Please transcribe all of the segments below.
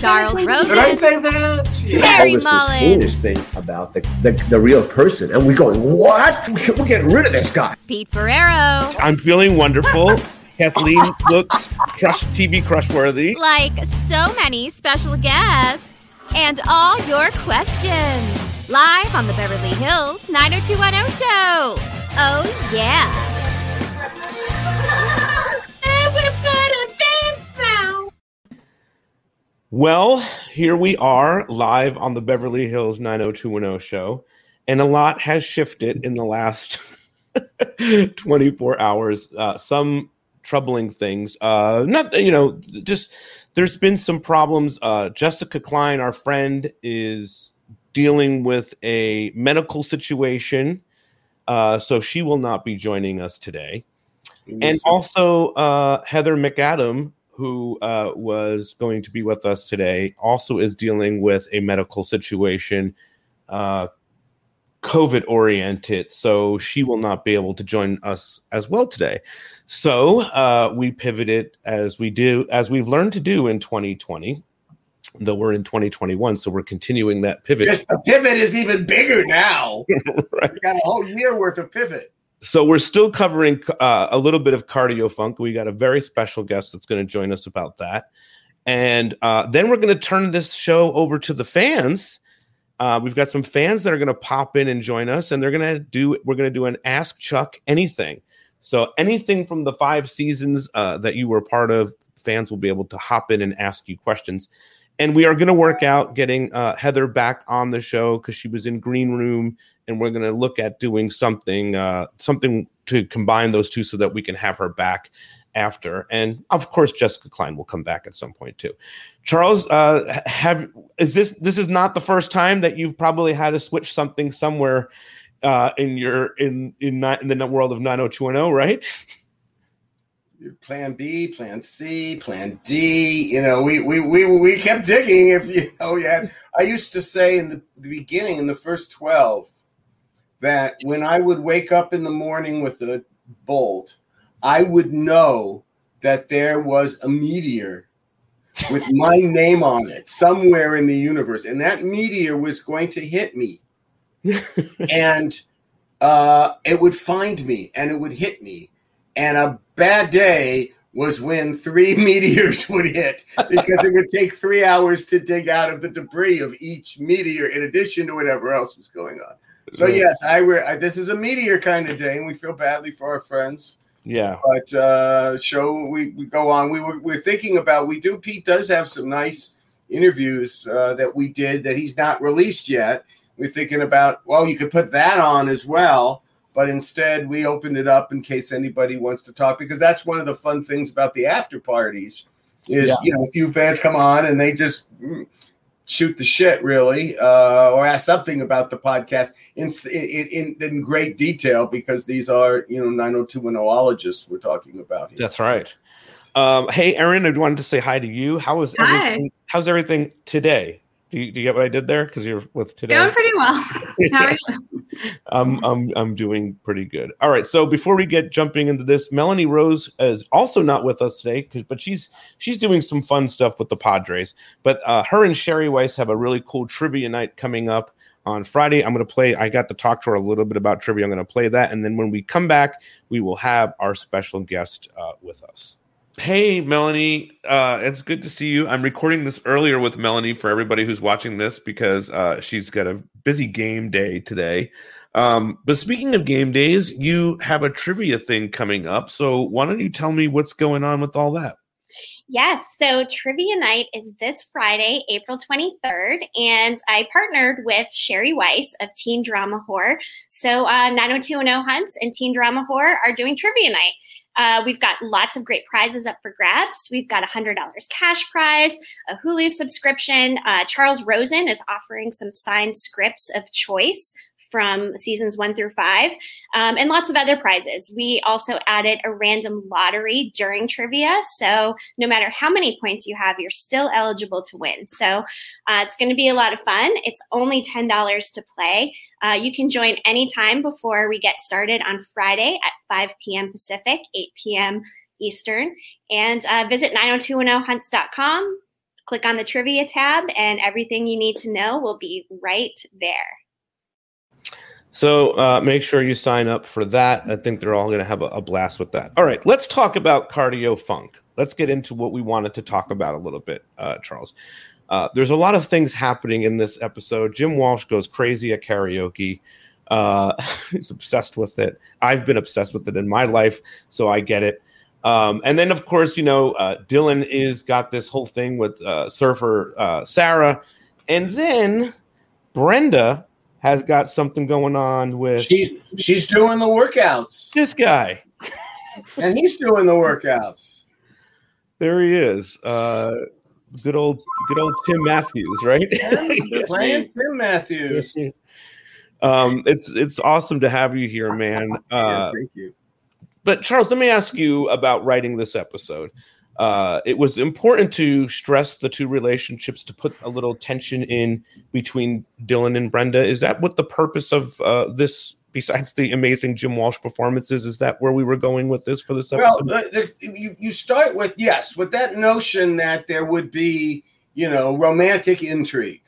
Charles Rosin. Did I say that? Yeah. Harry all this, this heinous thing about the, the, the real person, and we're going, what? We're getting rid of this guy. Pete Ferrero, I'm feeling wonderful. Kathleen looks crush TV crush worthy. like so many special guests, and all your questions. Live on the Beverly Hills 90210 show. Oh, yeah. Well, here we are live on the Beverly Hills 90210 show, and a lot has shifted in the last 24 hours. Uh, some troubling things. Uh, not you know, just there's been some problems. Uh, Jessica Klein, our friend, is dealing with a medical situation, uh, so she will not be joining us today. And also, uh, Heather McAdam, who uh, was going to be with us today, also is dealing with a medical situation, uh, COVID oriented. So she will not be able to join us as well today. So uh, we pivoted as we do, as we've learned to do in 2020. Though we're in 2021, so we're continuing that pivot. Just the pivot is even bigger now. Right. We got a whole year worth of pivot. So we're still covering uh, a little bit of cardio funk. We got a very special guest that's going to join us about that, and uh, then we're going to turn this show over to the fans. Uh, we've got some fans that are going to pop in and join us, and they're going to do. We're going to do an Ask Chuck anything. So anything from the five seasons uh, that you were part of, fans will be able to hop in and ask you questions. And we are going to work out getting uh, Heather back on the show because she was in green room and we're going to look at doing something uh, something to combine those two so that we can have her back after. And of course jessica klein will come back at some point too. Charles uh, have is this this is not the first time that you've probably had to switch something somewhere uh, in your in in, ni- in the world of 90210 right Plan B, Plan C, Plan D. You know, we we we we kept digging. If you know, yeah. I used to say in the, the beginning, in the first twelve, that when I would wake up in the morning with a bolt, I would know that there was a meteor with my name on it somewhere in the universe, and that meteor was going to hit me, and uh, it would find me, and it would hit me, and a bad day was when three meteors would hit because it would take three hours to dig out of the debris of each meteor in addition to whatever else was going on. So yes, I were. I, this is a meteor kind of day, and we feel badly for our friends. yeah But uh, show we, we go on. We were we're thinking about. We do. Pete does have some nice interviews uh, that we did that he's not released yet. We're thinking about. Well, you could put that on as well. But instead, we opened it up in case anybody wants to talk because that's one of the fun things about the after parties. Is Yeah. you know a few fans come on and they just shoot the shit really uh, or ask something about the podcast in, in in in great detail because these are you know 90210ologists we're talking about here. that's right um, hey erin i wanted to say hi to you how is Hi. how's everything today do you, do you get what i did there because you're with today Going pretty well. How are you? I'm I'm I'm doing pretty good. All right. So before we get jumping into this, Melanie Rose is also not with us today, but she's she's doing some fun stuff with the Padres. But uh, her and Sherry Weiss have a really cool trivia night coming up on Friday. I'm going to play. I got to talk to her a little bit about trivia. I'm going to play that, and then when we come back, we will have our special guest uh, with us. Hey, Melanie. Uh, it's good to see you. I'm recording this earlier with Melanie for everybody who's watching this because uh, she's got a busy game day today. Um, but speaking of game days, you have a trivia thing coming up. So why don't you tell me what's going on with all that? Yes, so trivia night is this Friday, April 23rd, and I partnered with Sherry Weiss of Teen Drama Horror. So uh, 90210 Hunts and Teen Drama Horror are doing trivia night. Uh, we've got lots of great prizes up for grabs. We've got a $100 cash prize, a Hulu subscription. Uh, Charles Rosin is offering some signed scripts of choice from seasons one through five, um, and lots of other prizes. We also added a random lottery during trivia. So no matter how many points you have, you're still eligible to win. So uh, it's going to be a lot of fun. It's only $10 to play. Uh, you can join anytime before we get started on Friday at 5 p.m. Pacific, 8 p.m. Eastern. And uh, visit 90210hunts.com, click on the trivia tab, and everything you need to know will be right there. So uh, make sure you sign up for that. I think they're all going to have a, a, blast with that. All right, let's talk about cardio funk. Let's get into what we wanted to talk about a little bit, uh, Charles. Uh, there's a lot of things happening in this episode. Jim Walsh goes crazy at karaoke. Uh, he's obsessed with it. I've been obsessed with it in my life, so I get it. Um, and then, of course, you know, uh, Dylan is got this whole thing with uh, surfer Sarah, and then Brenda has got something going on with she, she's doing the workouts. This guy. and he's doing the workouts. There he is. Uh good old good old Tim Matthews, right? Playing Tim Matthews. um it's it's awesome to have you here, man. Uh yeah, thank you. But Charles, let me ask you about writing this episode uh, it was important to stress the two relationships to put a little tension in between Dylan and Brenda. Is that what the purpose of uh, this? Besides the amazing Jim Walsh performances, is that where we were going with this for this episode? Well, the, the, you you start with yes, with that notion that there would be you know romantic intrigue,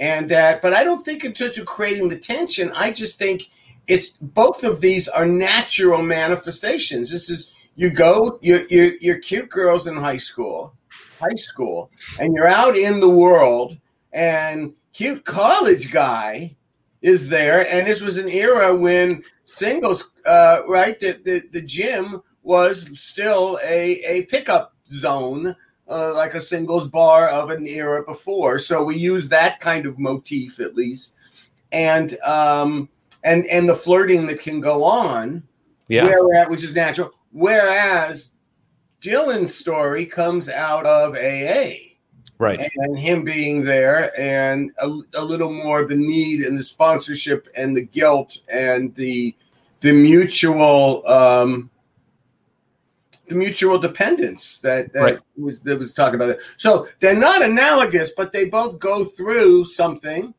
and that, but I don't think in terms of creating the tension. I just think it's both of these are natural manifestations. This is you go you're, you're, you're cute girls in high school high school and you're out in the world and cute college guy is there. And this was an era when singles uh, right the, the, the gym was still a, a pickup zone uh, like a singles bar of an era before. So we use that kind of motif at least. And um and and the flirting that can go on yeah. where at which is natural Whereas Dylan's story comes out of AA. Right. And him being there and a, a little more of the need and the sponsorship and the guilt and the the mutual um the mutual dependence that, that right. was that was talking about it. So they're not analogous, but they both go through something.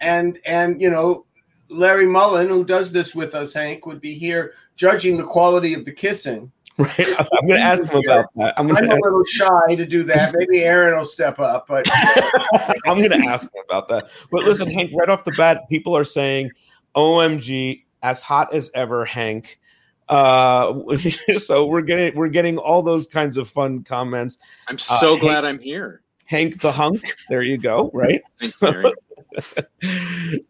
And and you know, Larry Mullen, who does this with us, Hank, would be here judging the quality of the kissing. Right. I'm going to ask him about that. I'm, I'm a little shy to do that. Maybe Aaron will step up, but I'm going to ask him about that. But listen, Hank, right off the bat, people are saying, "OMG, as hot as ever, Hank." Uh, so we're getting we're getting all those kinds of fun comments. I'm so uh, glad Hank, I'm here. Hank the hunk. There you go. Right. Thanks,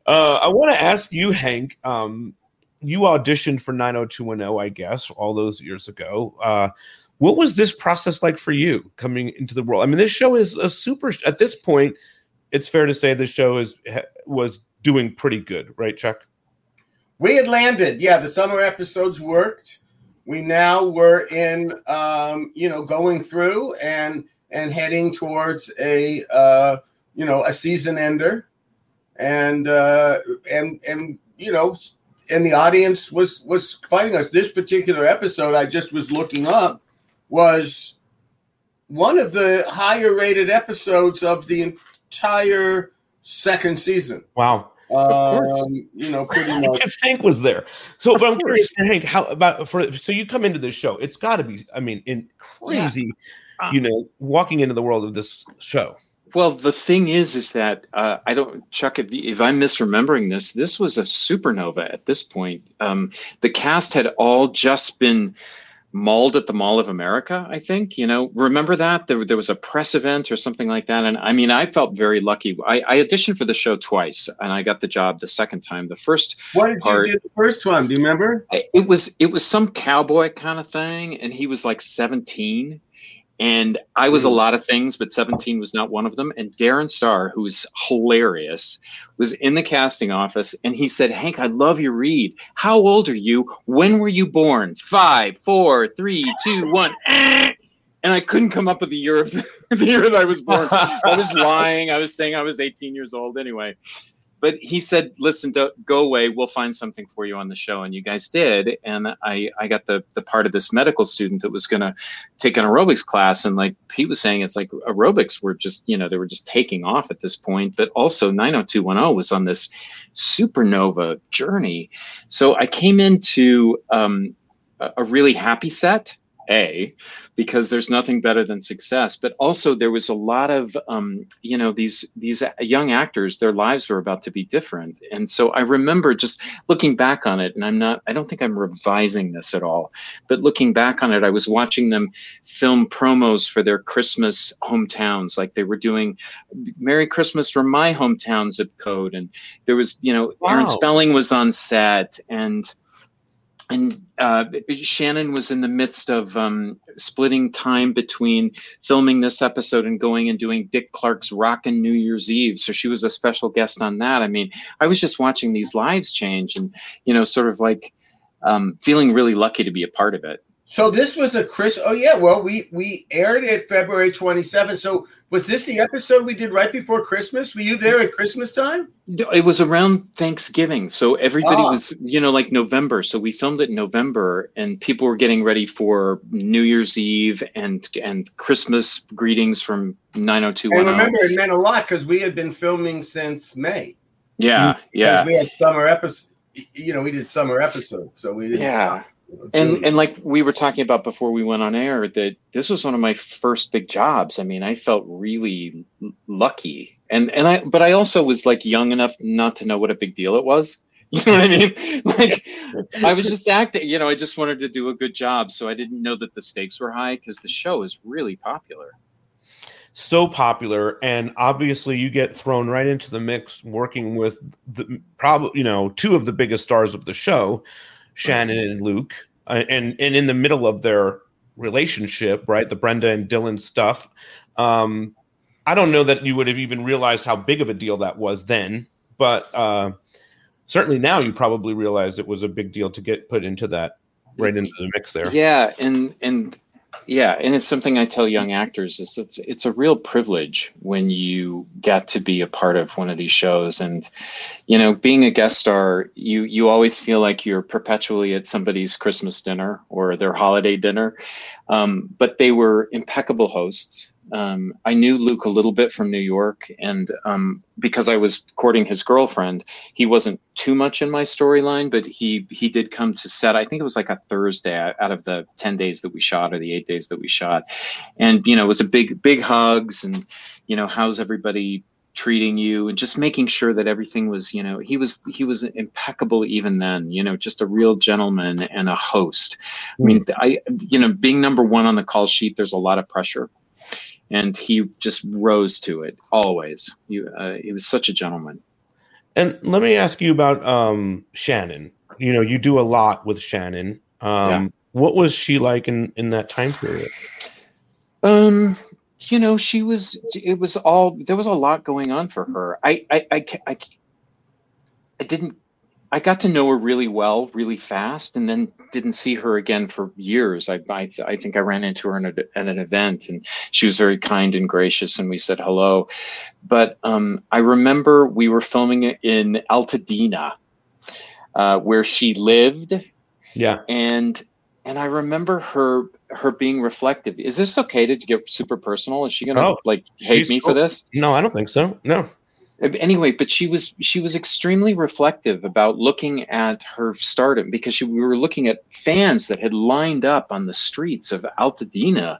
uh, I want to ask you, Hank. Um, you auditioned for 90210, I guess, all those years ago. Uh, what was this process like for you coming into the world? I mean, this show is a super. At this point, it's fair to say the show is was doing pretty good, right, Chuck? We had landed. Yeah, the summer episodes worked. We now were in, um, you know, going through and and heading towards a, uh, you know, a season ender, and uh, and and you know and the audience was was finding us. This particular episode, I just was looking up, was one of the higher rated episodes of the entire second season. Wow. Um, you know, pretty much. Hank was there. So, but I'm curious, Hank, how about for so you come into this show? It's got to be, I mean, in crazy, yeah. you know, walking into the world of this show. Well, the thing is, is that uh, I don't, Chuck. If, if, I'm misremembering this, this was a supernova at this point. Um, the cast had all just been mauled at the Mall of America. I think you know. Remember that there, there was a press event or something like that. And I mean, I felt very lucky. I, I auditioned for the show twice, and I got the job the second time. The first. What did part, you do the first one? Do you remember? It was it was some cowboy kind of thing, and he was like 17 and I was a mm. lot of things, but 17 was not one of them. And Darren Star, who's hilarious, was in the casting office and he said, Hank, I love your read. How old are you? When were you born? Five, four, three, two, one. And I couldn't come up with the year of the year that I was born. I was lying. I was saying I was 18 years old anyway. But he said, "Listen, go away. We'll find something for you on the show." And you guys did, and I I got the the part of this medical student that was going to take an aerobics class, and like Pete was saying, it's like aerobics were just you know they were just taking off at this point, but also 90210 was on this supernova journey. So I came into um, a really happy set. A, because there's nothing better than success. But also there was a lot of um, you know these these young actors, their lives were about to be different, and so I remember just looking back on it, and I'm not, I don't think I'm revising this at all, but looking back on it, I was watching them film promos for their Christmas hometowns, like they were doing "Merry Christmas from my hometown zip code," and there was you know wow. Aaron Spelling was on set and and uh, Shannon was in the midst of um, splitting time between filming this episode and going and doing Dick Clark's Rockin' New Year's Eve. So she was a special guest on that. I mean, I was just watching these lives change and, you know, sort of like um, feeling really lucky to be a part of it. So this was a Chris. Oh yeah, well we we aired it February 27th. So was this the episode we did right before Christmas? Were you there at Christmas time? It was around Thanksgiving, so everybody ah. was you know like November. So we filmed it in November, and people were getting ready for New Year's Eve and and Christmas greetings from 90210. And remember, it meant a lot because we had been filming since May. Yeah, yeah. Because we had summer episodes. You know, we did summer episodes, so we didn't. Yeah. Stop and and like we were talking about before we went on air that this was one of my first big jobs. I mean i felt really lucky. And and i but i also was like young enough not to know what a big deal it was. You know what i mean? Like i was just acting you know i just wanted to do a good job. So i didn't know that the stakes were high because the show is really popular. So popular. And obviously you get thrown right into the mix working with the probably you know two of the biggest stars of the show Shannon and Luke, uh, and and in the middle of their relationship, right, the Brenda and Dylan stuff. Um, I don't know that you would have even realized how big of a deal that was then, but uh, certainly now you probably realize it was a big deal to get put into that right into the mix there. Yeah, and and yeah, and it's something I tell young actors is it's it's a real privilege when you get to be a part of one of these shows and you know, being a guest star, you you always feel like you're perpetually at somebody's Christmas dinner or their holiday dinner. Um, but they were impeccable hosts um, I knew Luke a little bit from New York, and um, because I was courting his girlfriend, he wasn't too much in my storyline, but he he did come to set. I think it was like a Thursday out of the ten days that we shot or the eight days that we shot, and you know it was a big big hugs and you know how's everybody treating you and just making sure that everything was you know he was he was impeccable even then you know just a real gentleman and a host i mean i you know being number one on the call sheet there's a lot of pressure and he just rose to it always. You, uh, he was such a gentleman. And let me ask you about um, Shannon. You know, you do a lot with Shannon. Um, yeah. What was she like in in that time period? Um, you know, she was. It was all. There was a lot going on for her. I, I, I, I, I didn't I got to know her really well, really fast, and then didn't see her again for years. I, I, I think I ran into her a, at an event, and she was very kind and gracious, and we said hello. But um, I remember we were filming it in Altadena, uh, where she lived. Yeah, and and I remember her her being reflective. Is this okay to, get super personal? Is she gonna oh, like hate me for this? No, I don't think so. No anyway but she was she was extremely reflective about looking at her stardom because she, we were looking at fans that had lined up on the streets of altadena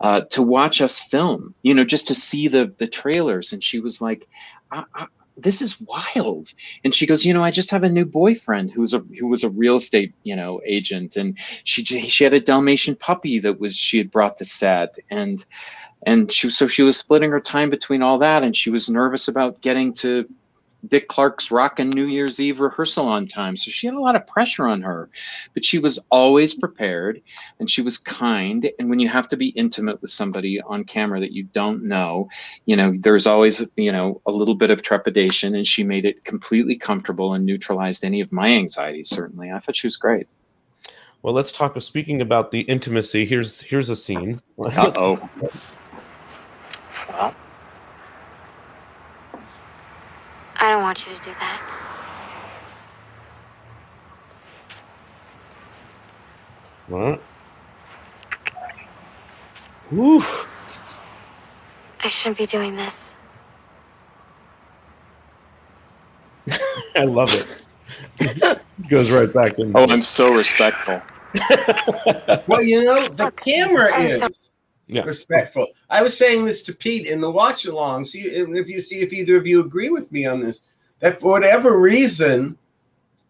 uh, to watch us film you know just to see the the trailers. And she was like I, I, this is wild. And she goes you know i just have a new boyfriend who's a who was a real estate you know agent. And she she had a dalmatian puppy that was she had brought to set. And and she so she was splitting her time between all that and she was nervous about getting to Dick Clark's Rockin' New Year's Eve rehearsal on time. So she had a lot of pressure on her, but she was always prepared and she was kind. And when you have to be intimate with somebody on camera that you don't know, you know, there's always, you know, a little bit of trepidation and she made it completely comfortable and neutralized any of my anxieties, certainly. I thought she was great. Well, let's talk. Speaking about the intimacy, here's here's a scene. Uh oh. I don't want you to do that. What? Oof. I shouldn't be doing this. I love it. Goes right back in. Oh, I'm so respectful. well, you know, the camera I'm so- is Yeah. respectful. I was saying this to Pete in the watch along. See if you see if either of you agree with me on this. That for whatever reason,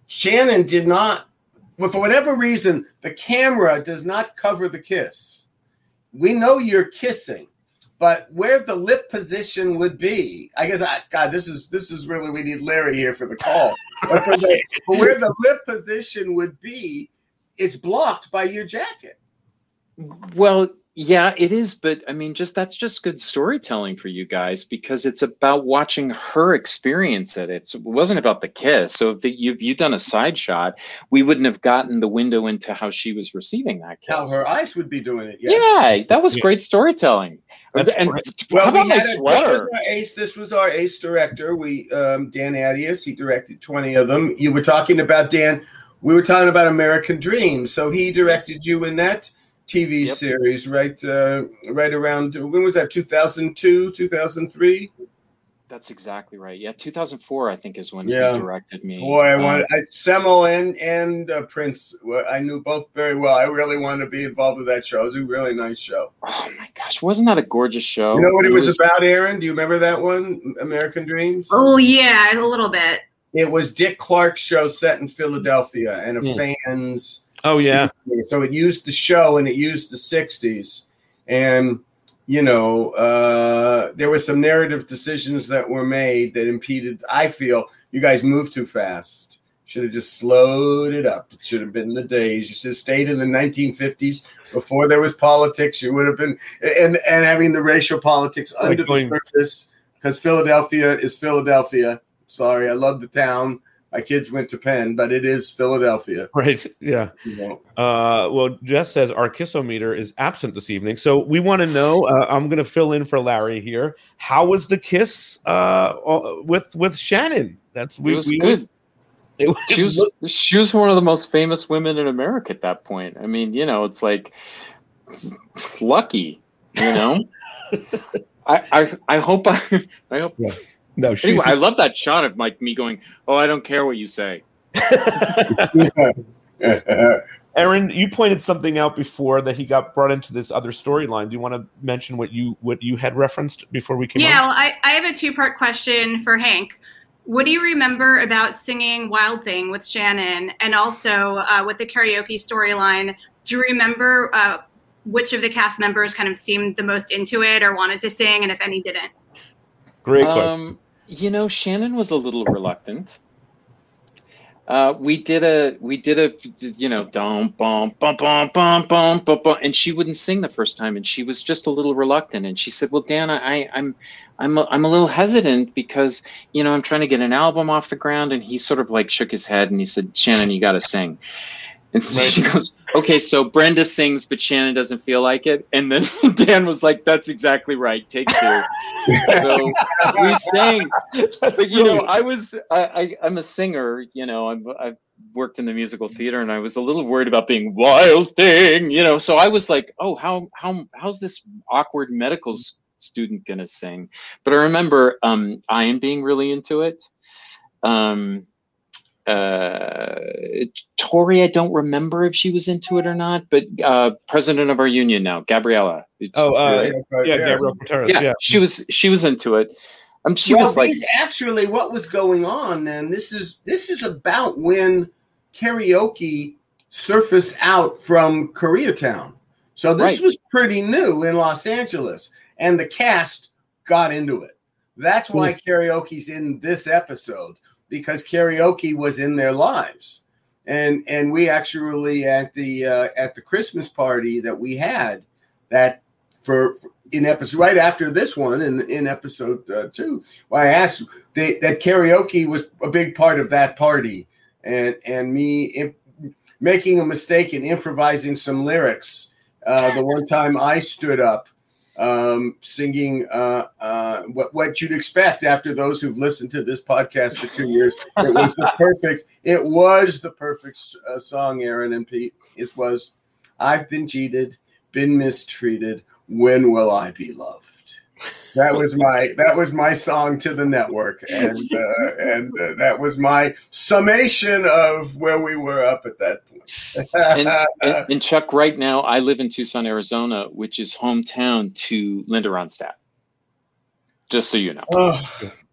Shannon did not. Well, for whatever reason, the camera does not cover the kiss. We know you're kissing, but where the lip position would be, I guess. I, God, this is this is really we need Larry here for the call. But for the, for where the lip position would be, it's blocked by your jacket. Well, yeah, it is, but I mean, just that's just good storytelling for you guys because it's about watching her experience it. It's, it wasn't about the kiss. So if the, you've you've done a side shot, we wouldn't have gotten the window into how she was receiving that kiss. How her eyes would be doing it. Yes. Yeah, that was Yeah. great storytelling. That's and great. how about we my had a- This was, our ace, this was our ace director. We um, Dan Attias. He directed twenty of them. You were talking about Dan. We were talking about American Dream. So he directed you in that TV Yep. series, right? Uh, right around when was that? Two thousand two, two thousand three. That's exactly right. Yeah, 2004, I think, is when Yeah. he directed me. Boy, I Um, wanted I, Semmel and and uh, Prince. I knew both very well. I really wanted to be involved with that show. It was a really nice show. oh my gosh, wasn't that a gorgeous show? You know what it was, about, Aaron? Do you remember that one, American Dreams? Oh yeah, a little bit. It was Dick Clark's show set in Philadelphia, and a Hmm. fans. Oh yeah. So it used the show and it used the '60s, and you know uh, there were some narrative decisions that were made that impeded. I feel you guys moved too fast. Should have just slowed it up. It should have been the days. You should have stayed in the 1950s before there was politics. You would have been and and having the racial politics Like under going- the surface because Philadelphia is Philadelphia. Sorry, I love the town. My kids went to Penn, but it is Philadelphia. Right. Yeah. You know. Uh, well, Jess says our kissometer is absent this evening, so we want to know. Uh, I'm going to fill in for Larry here. How was the kiss uh, uh, with with Shannon? That's we, It was we good. It, was- She was she was one of the most famous women in America at that point. I mean, you know, it's like lucky, you know. I, I I hope I I hope. No, she's Anyway, I love that shot of Mike me going, "Oh, I don't care what you say." Aaron, you pointed something out before that he got brought into this other storyline. Do you want to mention what you what you had referenced before we came Yeah, on? well, I, I have a two part question for Hank. What do you remember about singing Wild Thing with Shannon and also uh, with the karaoke storyline? Do you remember uh, which of the cast members kind of seemed the most into it or wanted to sing, and if any didn't? Great question. Um, you know, Shannon was a little reluctant. Uh, we did a we did a you know and she wouldn't sing the first time, and she was just a little reluctant. And she said, "Well, Dan, I I'm I'm a, I'm a little hesitant because you know I'm trying to get an album off the ground." And he sort of like shook his head and he said, "Shannon, you got to sing." And so Right. she goes, "Okay, so Brenda sings, but Shannon doesn't feel like it." And then Dan was like, "That's exactly right. Take two. so we sang That's but you know i was I, I i'm a singer you know i've i've worked in the musical theater and i was a little worried about being wild thing you know so i was like oh how how how's this awkward medical student gonna sing but i remember um ian being really into it um uh tori i don't remember if she was into it or not but uh president of our union now gabriella oh, uh, Right yeah, there. Gabrielle Carteris. yeah, Yeah, she was she was into it um she well, was like actually what was going on then. This is this is about when karaoke surfaced out from Koreatown. So this Right. was pretty new in Los Angeles, and the cast got into it. That's why karaoke's in this episode because karaoke was in their lives, and and we actually at the uh, at the Christmas party that we had that for in episode right after this one in in episode uh, two. Well, I asked they, that karaoke was a big part of that party, and and me imp- making a mistake and improvising some lyrics. Uh, the one time I stood up um, singing uh, uh, what what you'd expect after those who've listened to this podcast for two years. It was the perfect. It was the perfect uh, song, Aaron and Pete. It was. I've been cheated, been mistreated. When will I be loved? That was my that was my song to the network, and uh, and uh, that was my summation of where we were up at that point. and, and, and Chuck, right now I live in Tucson, Arizona, which is hometown to Linda Ronstadt. Just so you know. Oh,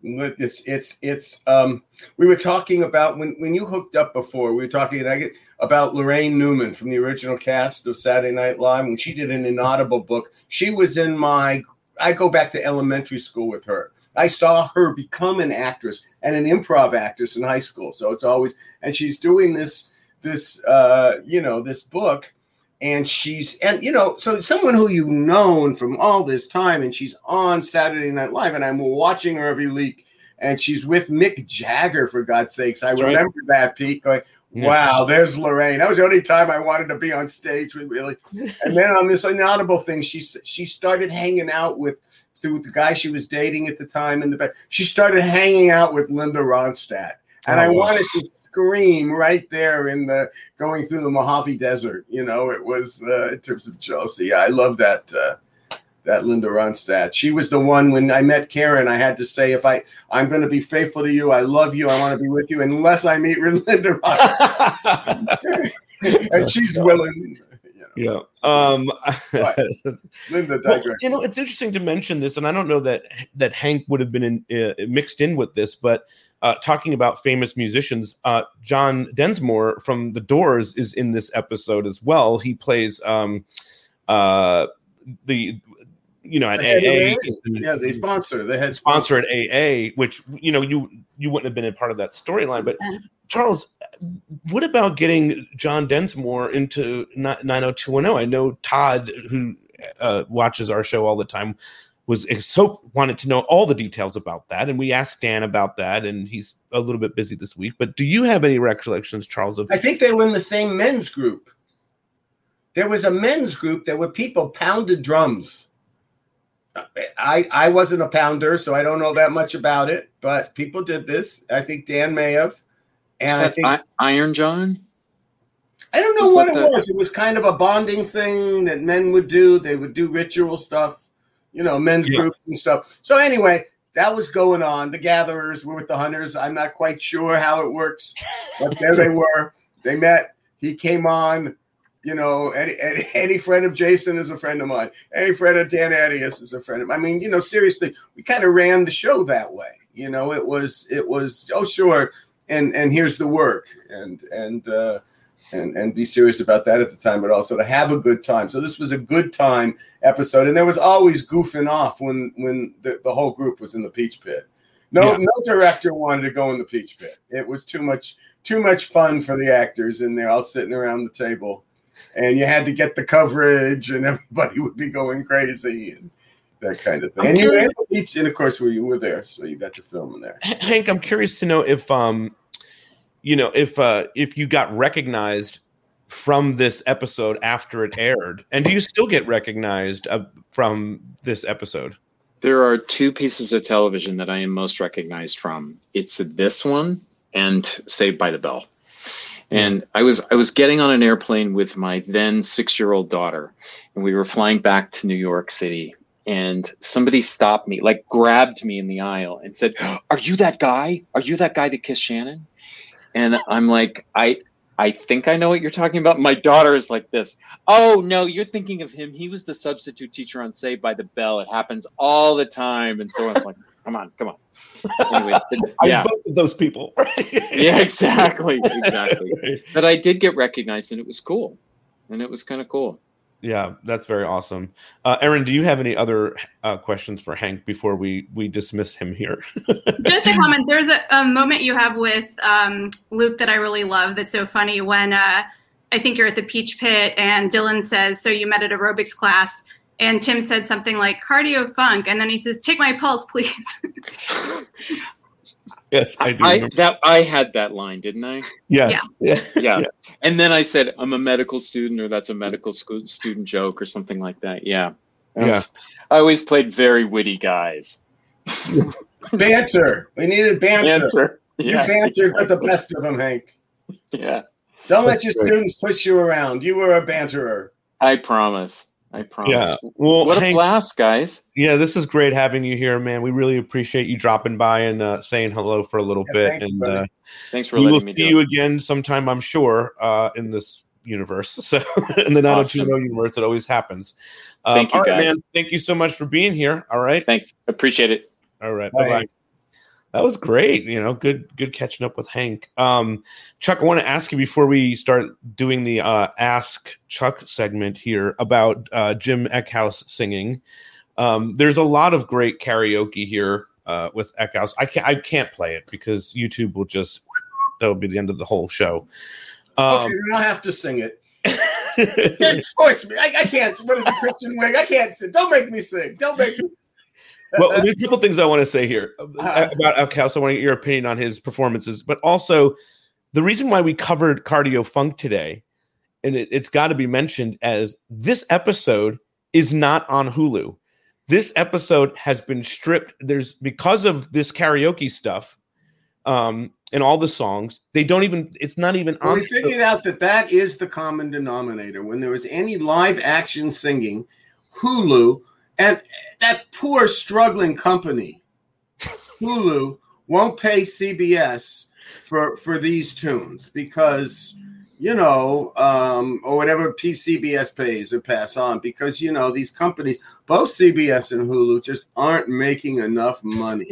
it's it's it's um we were talking about when when you hooked up before we were talking I get about Laraine Newman from the original cast of Saturday Night Live when she did an inaudible book she was in my I go back to elementary school with her. I saw her become an actress and an improv actress in high school. So it's always and she's doing this this uh you know this book and she's and you know so someone who you've known from all this time and she's on Saturday Night Live and I'm watching her every week and she's with Mick Jagger for God's sakes. I That's remember that Pete going Yeah. Wow, there's Laraine. That was the only time I wanted to be on stage with really. And then on this inaudible thing, she she started hanging out with through the guy she was dating at the time in the back. She started hanging out with Linda Ronstadt, and I Oh, wow. wanted to scream right there in the going through the Mojave Desert. You know, it was uh, in terms of jealousy. I love that. Uh, that Linda Ronstadt. She was the one when I met Karen. I had to say, if I I'm going to be faithful to you, I love you, I want to be with you, unless I meet Linda Ronstadt, and she's willing. You know, yeah. Um, Linda Well, you know, it's interesting to mention this, and I don't know that that Hank would have been in, uh, mixed in with this, but uh, talking about famous musicians, uh, John Densmore from The Doors is in this episode as well. He plays um, uh, the you know at The head of AA, AA. yeah, the sponsor, They had sponsor at AA, which you know you you wouldn't have been a part of that storyline, but Charles, what about getting John Densmore into 90210? I know Todd, who uh, watches our show all the time, was so wanted to know all the details about that, and we asked Dan about that, and he's a little bit busy this week. But do you have any recollections, Charles? Of I think they were in the same men's group. There was a men's group that were people pounded drums. I I wasn't a pounder, so I don't know that much about it. But people did this. I think Dan may have, and I think I- Iron John? I don't know was what it the- was. It was kind of a bonding thing that men would do. They would do ritual stuff, you know, men's Yeah. groups and stuff. So anyway, that was going on. The gatherers were with the hunters. I'm not quite sure how it works, but there they were. They met. He came on. You know, any, any, any friend of Jason is a friend of mine. Any friend of Dan Attias is a friend of mine. I mean, you know, seriously, we kind of ran the show that way. You know, it was it was oh sure, and and here's the work, and and uh, and and be serious about that at the time, but also to have a good time. So this was a good time episode, and there was always goofing off when when the, the whole group was in the Peach Pit. No, Yeah. no director wanted to go in the Peach Pit. It was too much too much fun for the actors in there, all sitting around the table, and you had to get the coverage, and everybody would be going crazy and that kind of thing. I'm and you curious- ran the beach, and of course, where you were there, so you got to film in there. Hank, I'm curious to know if um, you know, if uh, if you got recognized from this episode after it aired, and do you still get recognized uh, from this episode? There are two pieces of television that I am most recognized from. It's this one and Saved by the Bell. And I was I was getting on an airplane with my then six year old daughter, and we were flying back to New York City. And somebody stopped me, like grabbed me in the aisle, and said, "Are you that guy? Are you that guy that kissed Shannon?" And I'm like, "I I think I know what you're talking about." My daughter is like this. Oh no, you're thinking of him. He was the substitute teacher on Saved by the Bell. It happens all the time. And so I was like, come on, come on. Anyway, I'm yeah, both of those people. yeah, exactly, exactly. But I did get recognized, and it was cool, and it was kind of cool. Yeah, that's very awesome. Uh, Aaron, do you have any other uh, questions for Hank before we we dismiss him here? Just a comment. There's a, a moment you have with um, Luke that I really love. That's so funny when uh, I think you're at the Peach Pit and Dylan says, "So you met at aerobics class," and Tim said something like "cardio funk," and then he says, "Take my pulse, please." yes, I do. I that I had that line, didn't I? yes, yeah. Yeah. Yeah. And then I said, "I'm a medical student," or "That's a medical school student joke," or something like that. Yeah. I, was- I always played very witty guys. Banter. We needed banter. Banter. You Yeah. bantered with the best of them, Hank. Yeah. Don't let your great. students push you around. You were a banterer. I promise. I promise. Yeah. Well, What a blast, guys. yeah, this is great having you here, man. We really appreciate you dropping by and uh, saying hello for a little Yeah, bit. thank you, and brother. uh, Thanks for we will me see do you it. again sometime, I'm sure, uh, in this universe. So in the 90210 Awesome. universe, it always happens. Um, Thank you, all right, guys. man. Thank you so much for being here. All right. Thanks. Appreciate it. All right. Bye. Bye bye. That was great. You know, good good catching up with Hank. Um, Chuck, I want to ask you before we start doing the uh, Ask Chuck segment here about uh, Jim Eckhouse singing. Um, there's a lot of great karaoke here uh, with Eckhouse. I can't I can't play it because YouTube will just that will be the end of the whole show. Um, okay, I'll have to sing it. Can't force me. I, I can't. What is it, Kristen Wiig? I can't sing. Don't make me sing. Don't make me. Well, there's a couple things I want to say here uh, about Eckhouse. I want to get your opinion on his performances, but also the reason why we covered Cardio Funk today, and it, it's got to be mentioned as this episode is not on Hulu. This episode has been stripped. There's because of this karaoke stuff, um, and all the songs. They don't even. It's not even Well, on. we figured out that that is the common denominator. When there was any live action singing, Hulu, and that poor struggling company, Hulu, won't pay CBS for for these tunes because you know, um, or whatever PCBS pays or pass on, because you know these companies, both CBS and Hulu, just aren't making enough money.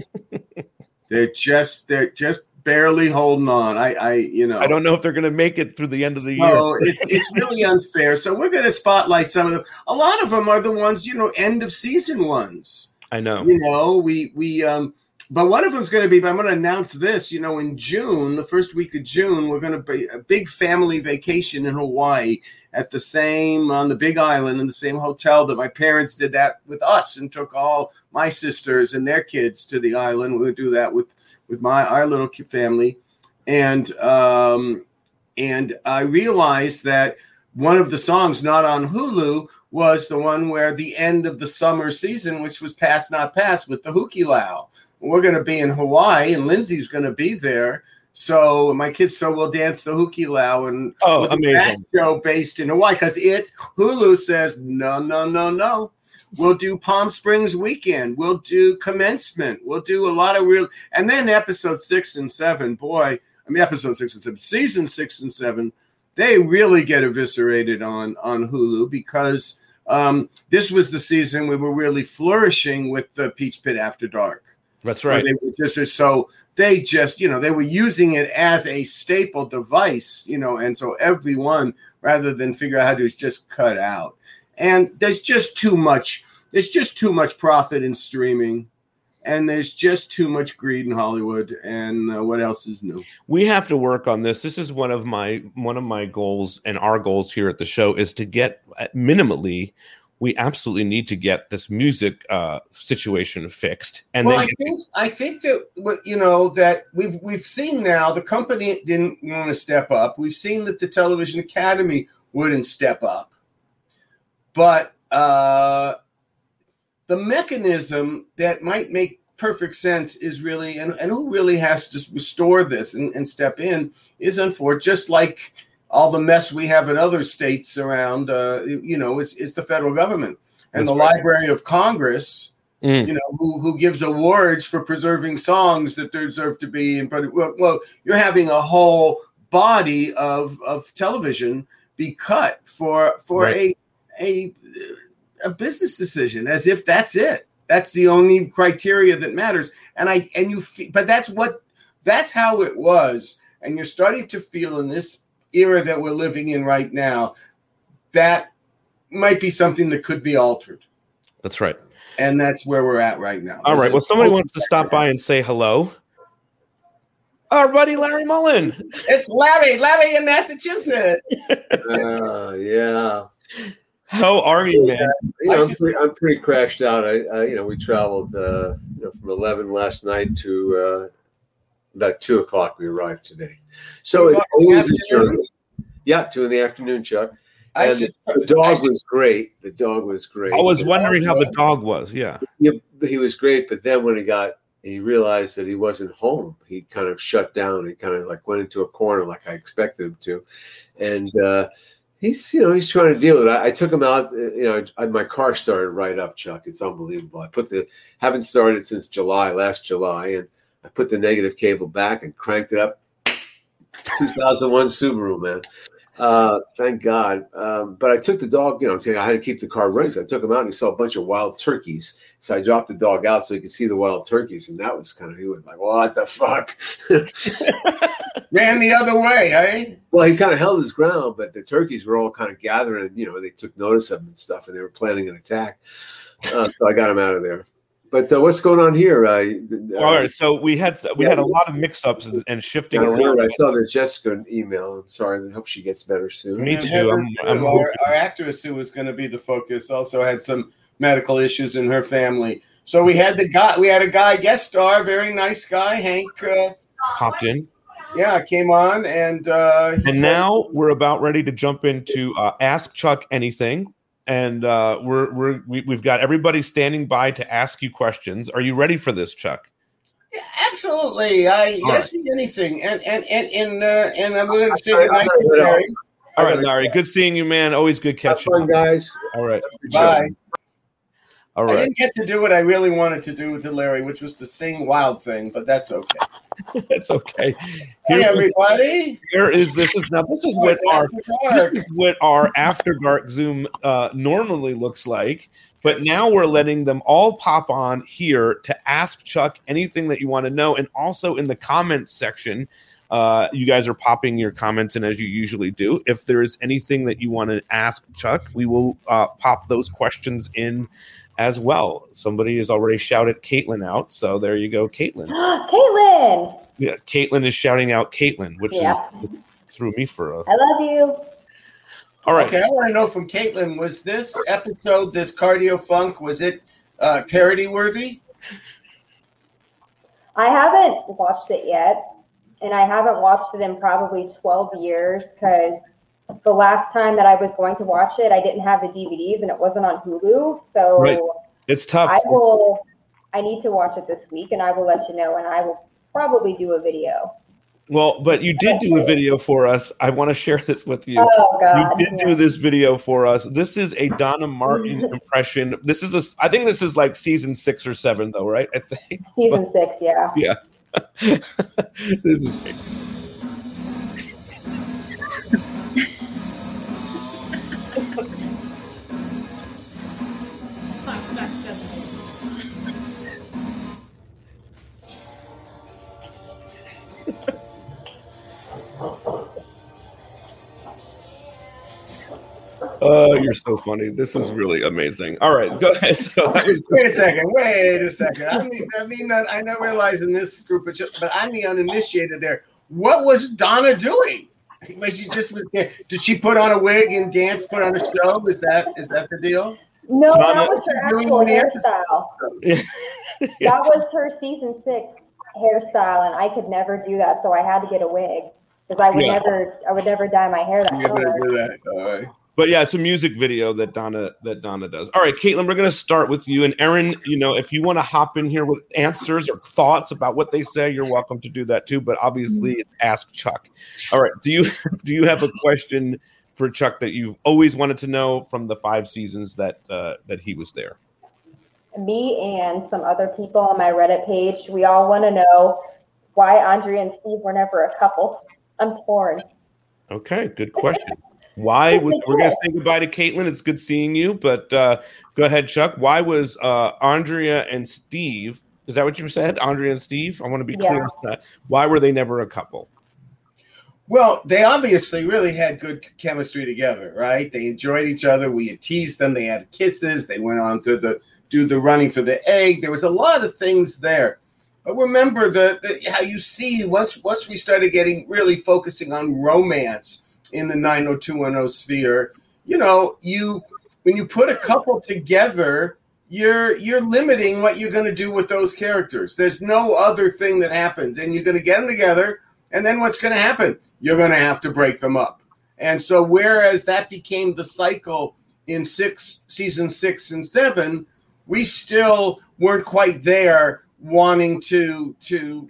they're just they're just barely holding on. I, I you know, I don't know if they're going to make it through the end of the year. so it, it's really unfair. So we're going to spotlight some of them. A lot of them are the ones, you know, end of season ones. I know. You know, we we um, but one of them's going to be. I'm going to announce this. You know, in June, the first week of June, we're going to be a big family vacation in Hawaii at the same on the Big Island in the same hotel that my parents did that with us and took all my sisters and their kids to the island. We'll do that with with my our little family, and um, and I realized that one of the songs not on Hulu was the one where the end of the summer season, which was Pass Not Pass with the Hukilau. We're going to be in Hawaii, and Lindsay's going to be there. So my kids, so we'll dance the Hukilau and Oh, that amazing. show based in Hawaii because it Hulu says no, no, no, no. We'll do Palm Springs weekend. We'll do commencement. We'll do a lot of real, and then episode six and seven. Boy, I mean episode six and seven, season six and seven. They really get eviscerated on on Hulu because um, this was the season we were really flourishing with the Peach Pit After Dark. That's right. They were just so they just you know they were using it as a staple device, you know, and so everyone rather than figure out how to just cut out. And there's just too much. There's just too much profit in streaming, and there's just too much greed in Hollywood. And uh, what else is new? we have to work on this this is one of my one of my goals and our goals here at the show is to get uh, minimally we absolutely need to get this music uh situation fixed and well, then I think I think that you know that we've we've seen now the company didn't want to step up. We've seen that the Television Academy wouldn't step up, but uh, the mechanism that might make perfect sense is really and, and who really has to restore this and, and step in is unfortunate. Just like all the mess we have in other states around, uh, you know, is, is the federal government and That's the right. Library of Congress Mm. you know, who, who gives awards for preserving songs that deserve to be in. But well, well, you're having a whole body of of television be cut for for Right. a a a business decision, as if that's it. That's the only criteria that matters. And I and you, fe- but that's what that's how it was. And you're starting to feel in this era that we're living in right now that might be something that could be altered that's right and that's where we're at right now. all This right well somebody wants to stop by and say hello our buddy larry mullen It's Larry, Larry in Massachusetts. Uh, yeah. How are you man You know, I I'm, pretty, I'm pretty crashed out. I, I you know, we traveled uh, you know, from 11 last night to uh, about two o'clock. We arrived today, so Two it's o'clock in the always a afternoon? journey. Yeah, two in the afternoon, Chuck. I And just, the dog I- was great. The dog was great. I was wondering how the dog was. Yeah. Yeah, but he was great. But then when he got, he realized that he wasn't home. He kind of shut down. He kind of like went into a corner, like I expected him to, and uh, he's, you know, he's trying to deal with it. I, I took him out. uh, You know, I, my car started right up, Chuck. It's unbelievable. I put the haven't started since July, last July, and I put the negative cable back and cranked it up. 2001 Subaru, man. Uh, thank God. Um, but I took the dog, you know, I had to keep the car running. So I took him out and he saw a bunch of wild turkeys. So I dropped the dog out so he could see the wild turkeys. And that was kind of, he was like, what the fuck? ran the other way, eh? well, he kind of held his ground, but the turkeys were all kind of gathering you know, they took notice of him and stuff and they were planning an attack. Uh, so I got him out of there. But uh, what's going on here? Uh, All right. So we had we Yeah. had a lot of mix-ups and, and shifting I, around. I saw the Jessica email. I'm sorry. I hope she gets better soon. Me too. I'm- I'm our, our actress who was going to be the focus also had some medical issues in her family. So we had the guy, we had a guy guest star, very nice guy, Hank. Uh, Popped in. Yeah, came on and uh, And now we're about ready to jump into uh, Ask Chuck Anything. And uh, we're, we're, we, we've got everybody standing by to ask you questions. Are you ready for this, Chuck? Yeah, absolutely, I All ask me anything, and and and and uh, and I'm going to say goodnight to Larry. All right, Larry. Good seeing you, man. Always good Have catching fun, guys. All right. Bye. All I didn't get to do what I really wanted to do to Larry, which was to sing "Wild Thing," but that's okay. that's okay. Hey, Here, everybody! here is this is now this is Oh, what our this is what our after dark Zoom uh, normally looks like. But now we're letting them all pop on here to ask Chuck anything that you want to know, and also in the comments section. Uh, you guys are popping your comments in as you usually do. If there is anything that you want to ask Chuck, we will uh, pop those questions in as well. Somebody has already shouted Caitlin out, so there you go, Caitlin. Caitlin, Yeah, Caitlin is shouting out Caitlin, which Yeah. is threw me for a. I love you. All right. Okay, I want to know from Caitlin: Was this episode, this cardio funk, was it uh, parody worthy? I haven't watched it yet, and I haven't watched it in probably 12 years because the last time that I was going to watch it, I didn't have the DVDs and it wasn't on Hulu. So Right. It's tough. I will, I need to watch it this week and I will let you know, and I will probably do a video. Well, but you did do a video for us. I want to share this with you. Oh, God. You did do this video for us. This is a Donna Martin impression. This is a. I think this is like season six or seven, though, right? I think. Season six, yeah. Yeah. this is great. Oh, you're so funny. This is really amazing. All right, go ahead. So that was Wait a second. Wait a second. I mean, I mean, that I don't realize in this group, of, chil- but I'm the uninitiated there. What was Donna doing? Was she just was? Did she put on a wig and dance? Put on a show? Is that is that the deal? No, Donna- that was her actual the episode. hairstyle. That was her season six hairstyle, and I could never do that, so I had to get a wig because I would Yeah. never, I would never dye my hair that You better color. do that. All right. But yeah, it's a music video that Donna that Donna does. All right, Caitlin, we're gonna start with you. And Erin, you know, if you want to hop in here with answers or thoughts about what they say, you're welcome to do that too. But obviously, it's ask Chuck. All right, do you do you have a question for Chuck that you've always wanted to know from the five seasons that uh, that he was there? Me and some other people on my Reddit page, we all want to know why Andrea and Steve were never a couple. I'm torn. Okay, good question. Why was, we're gonna say goodbye to Caitlin? It's good seeing you, but uh, go ahead, Chuck. Why was uh, Andrea and Steve? Is that what you said, Andrea and Steve? I want to be clear. Yeah. on that. Why were they never a couple? Well, they obviously really had good chemistry together, right? They enjoyed each other. We had teased them. They had kisses. They went on to the do the running for the egg. There was a lot of things there. But remember the, the how you see once once we started getting really focusing on romance in the 90210 sphere, you know, you when you put a couple together, you're you're limiting what you're going to do with those characters. There's no other thing that happens, and you're going to get them together, and then what's going to happen? You're going to have to break them up. And so, whereas that became the cycle in six season six and seven, we still weren't quite there wanting to to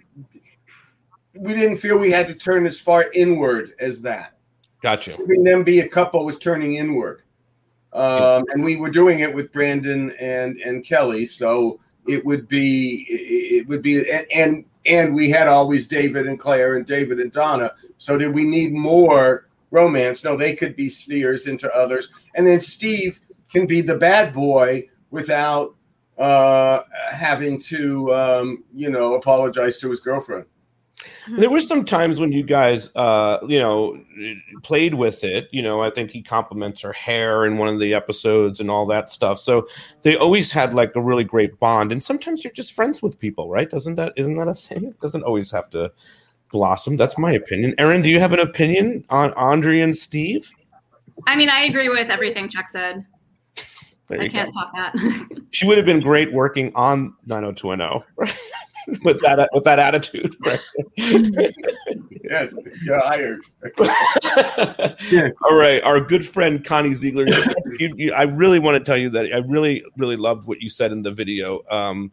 we didn't feel we had to turn as far inward as that. Gotcha. Having them be a couple was turning inward. Um, and we were doing it with Brandon and and Kelly, so it would be it would be and and, and we had always David and Claire and David and Donna. So did we need more romance? No, they could be spheres into others, and then Steve can be the bad boy without uh, having to um, you know apologize to his girlfriend. There were some times when you guys, uh, you know, played with it. You know, I think he compliments her hair in one of the episodes and all that stuff. So they always had like a really great bond. And sometimes you're just friends with people, right? Doesn't that isn't that a thing? It doesn't always have to blossom. That's my opinion. Erin, do you have an opinion on Andre and Steve? I mean, I agree with everything Chuck said. There I you can't go. top that. She would have been great working on 90210 with that with that attitude. Right? Yes, you're hired. All right, our good friend Connie Ziegler. You, you, I really want to tell you that I really, really loved what you said in the video. Um,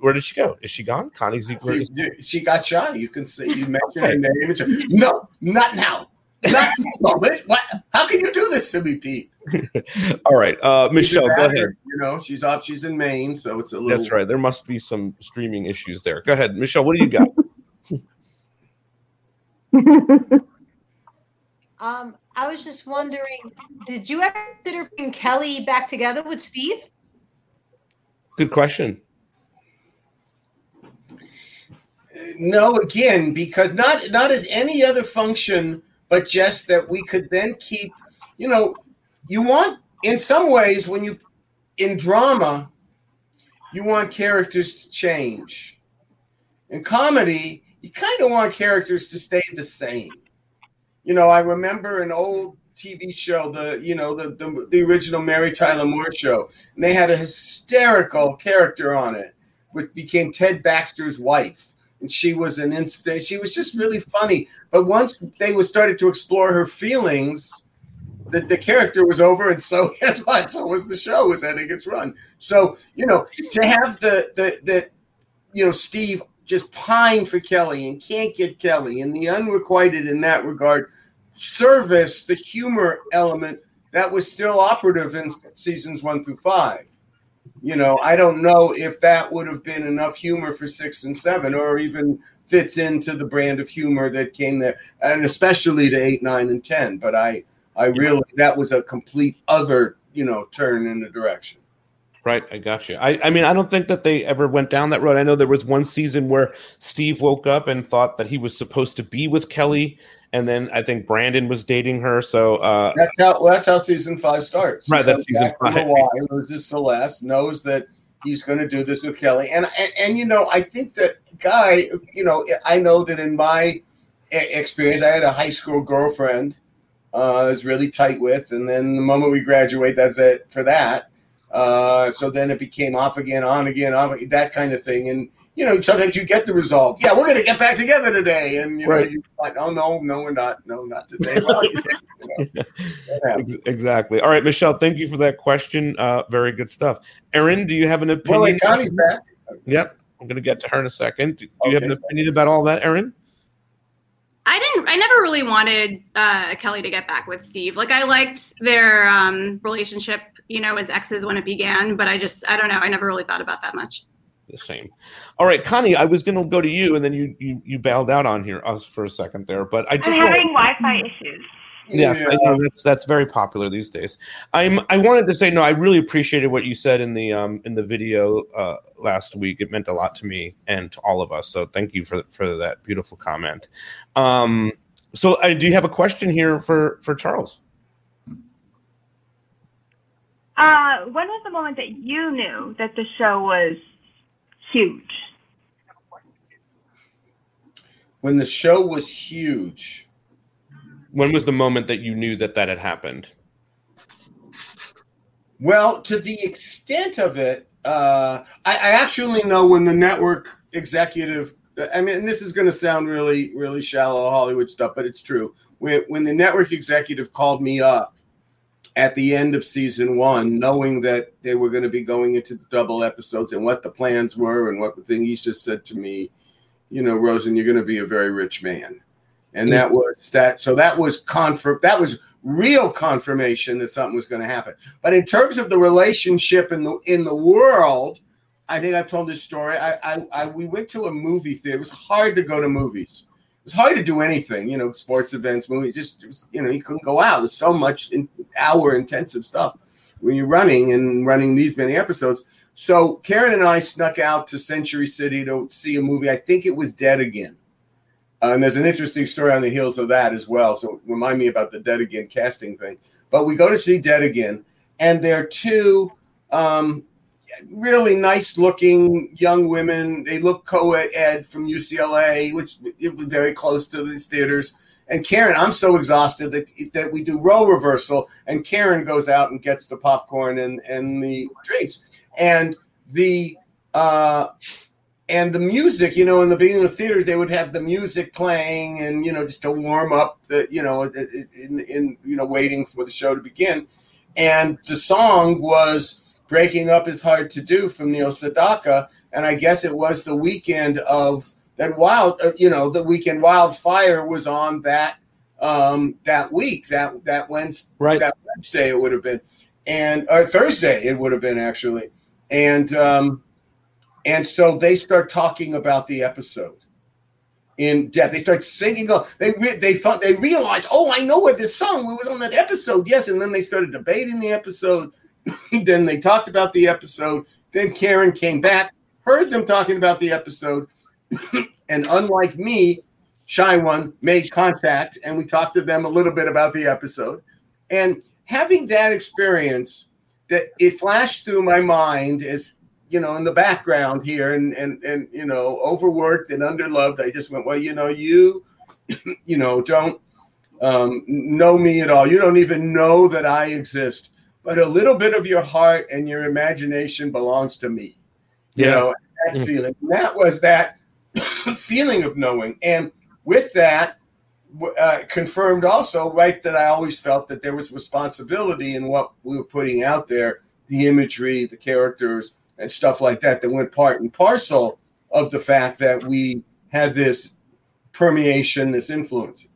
where did she go? Is she gone? Connie Ziegler. She, she got shot. You can see you mentioned her name. No, not now. Not now. What? How can you do this to me, Pete? all right, uh, Michelle, go ahead. You know, she's off. She's in Maine, so it's a little. That's right. There must be some streaming issues there. Go ahead, Michelle. What do you got? Um, I was just wondering, did you ever consider bringing Kelly back together with Steve? Good question. No, again, because not not as any other function, but just that we could then keep. You know, you want in some ways when you in drama, you want characters to change. In comedy, you kind of want characters to stay the same. You know, I remember an old TV show, the you know the the, the original Mary Tyler Moore show, and they had a hysterical character on it, which became Ted Baxter's wife, and she was an instant. She was just really funny. But once they was started to explore her feelings, that the character was over, and so guess what? So was the show was ending its run. So you know to have the the the you know Steve just pine for Kelly and can't get Kelly, and the unrequited in that regard service the humor element that was still operative in seasons one through five. You know, I don't know if that would have been enough humor for six and seven, or even fits into the brand of humor that came there, and especially to eight, nine, and ten. But I, I really that was a complete other, you know, turn in the direction. Right, I got you. I, I mean, I don't think that they ever went down that road. I know there was one season where Steve woke up and thought that he was supposed to be with Kelly, and then I think Brandon was dating her. So, uh, That's how well, that's how season five starts. Right, that's season five. Hawaii, loses Celeste, knows that he's going to do this with Kelly, and, and and you know, I think that guy, you know, I know that in my experience, I had a high school girlfriend uh, I was really tight with, and then the moment we graduate, that's it for that. Uh, so then it became off again, on again, off again, that kind of thing, and. You know, sometimes you get the resolve. Yeah, we're going to get back together today, and you know, Right. you like, oh no, no, we're not. No, not today. Well, you know, ex- exactly. All right, Michelle, thank you for that question. Uh, very good stuff. Erin, do you have an opinion? Well, wait, Connie's back. Yep, I'm going to get to her in a second. Do you have an Okay. opinion about all that, Erin? I didn't. I never really wanted uh, Kelly to get back with Steve. Like I liked their um, relationship, you know, as exes when it began. But I just, I don't know. I never really thought about that much. The same. All right, Connie, I was going to go to you, and then you you you bailed out on here us for a second there, but I I'm just wanna- having Wi-Fi issues. Yes, I know that's that's very popular these days. I'm I wanted to say no, I really appreciated what you said in the um in the video uh last week. It meant a lot to me and to all of us. So thank you for for that beautiful comment. Um so uh, do you have a question here for for Charles? Uh, when was the moment that you knew that the show was huge? when the show was huge. When was the moment that you knew that that had happened? Well, to the extent of it, uh, I, I actually know when the network executive. I mean, and this is going to sound really, really shallow Hollywood stuff, but it's true. when when the network executive called me up at the end of season one, knowing that they were going to be going into the double episodes and what the plans were and what the thing, he just said to me, you know, Rosin, you're going to be a very rich man. And that was that. So that was confirm. That was real confirmation that something was going to happen. But in terms of the relationship in the in the world, I think I've told this story. I, I, I we went to a movie theater. It was hard to go to movies. Was hard to do anything. You know, sports events, movies. Just was, you know, you couldn't go out. There's so much in, hour intensive stuff when you're running and running these many episodes. So Karen and I snuck out to Century City to see a movie. I think it was Dead Again. Uh, and there's an interesting story on the heels of that as well. So remind me about the Dead Again casting thing. But we go to see Dead Again, and there are two um, really nice looking young women. They look co ed from UCLA, which it was very close to these theaters. And Karen, I'm so exhausted that, that we do role reversal, and Karen goes out and gets the popcorn and, and the drinks and the uh, and the music, you know, in the beginning of the theaters, they would have the music playing, and you know, just to warm up the, you know, in, in you know, waiting for the show to begin. And the song was "Breaking Up Is Hard to Do" from Neil Sedaka, and I guess it was the weekend of that wild, uh, you know, the weekend Wildfire was on that um that week that that Wednesday, right. that Wednesday it would have been, and or Thursday it would have been actually and um, and so they start talking about the episode in depth. They start singing. They they found, they realize, oh, I know what this song was on that episode. Yes, and then they started debating the episode. then they talked about the episode. Then Karen came back, heard them talking about the episode, and unlike me, shy one made contact, and we talked to them a little bit about the episode. And having that experience that it flashed through my mind as you know in the background here and and and you know overworked and underloved i just went well you know you you know don't um, know me at all you don't even know that i exist but a little bit of your heart and your imagination belongs to me you Yeah. know that Mm. feeling that was that feeling of knowing and with that uh, confirmed also right that i always felt that there was responsibility in what we were putting out there the imagery the characters and stuff like that that went part and parcel of the fact that we had this permeation this influence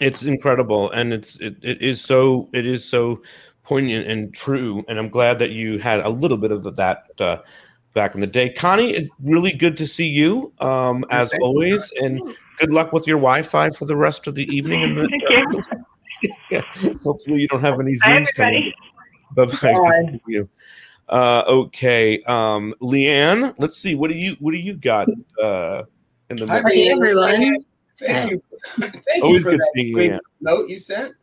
it's incredible and it's it, it is so it is so poignant and true and i'm glad that you had a little bit of that uh, back in the day connie really good to see you um, as Thank you. always and good luck with your wi-fi for the rest of the evening and the, Thank you. yeah, hopefully you don't have any Bye, zooms coming everybody. bye Bye. bye you uh, okay um, leanne let's see what do you what do you got uh, in the Hi, mix? Hey, Leanne. everyone. Thank you thank you for good that great note you sent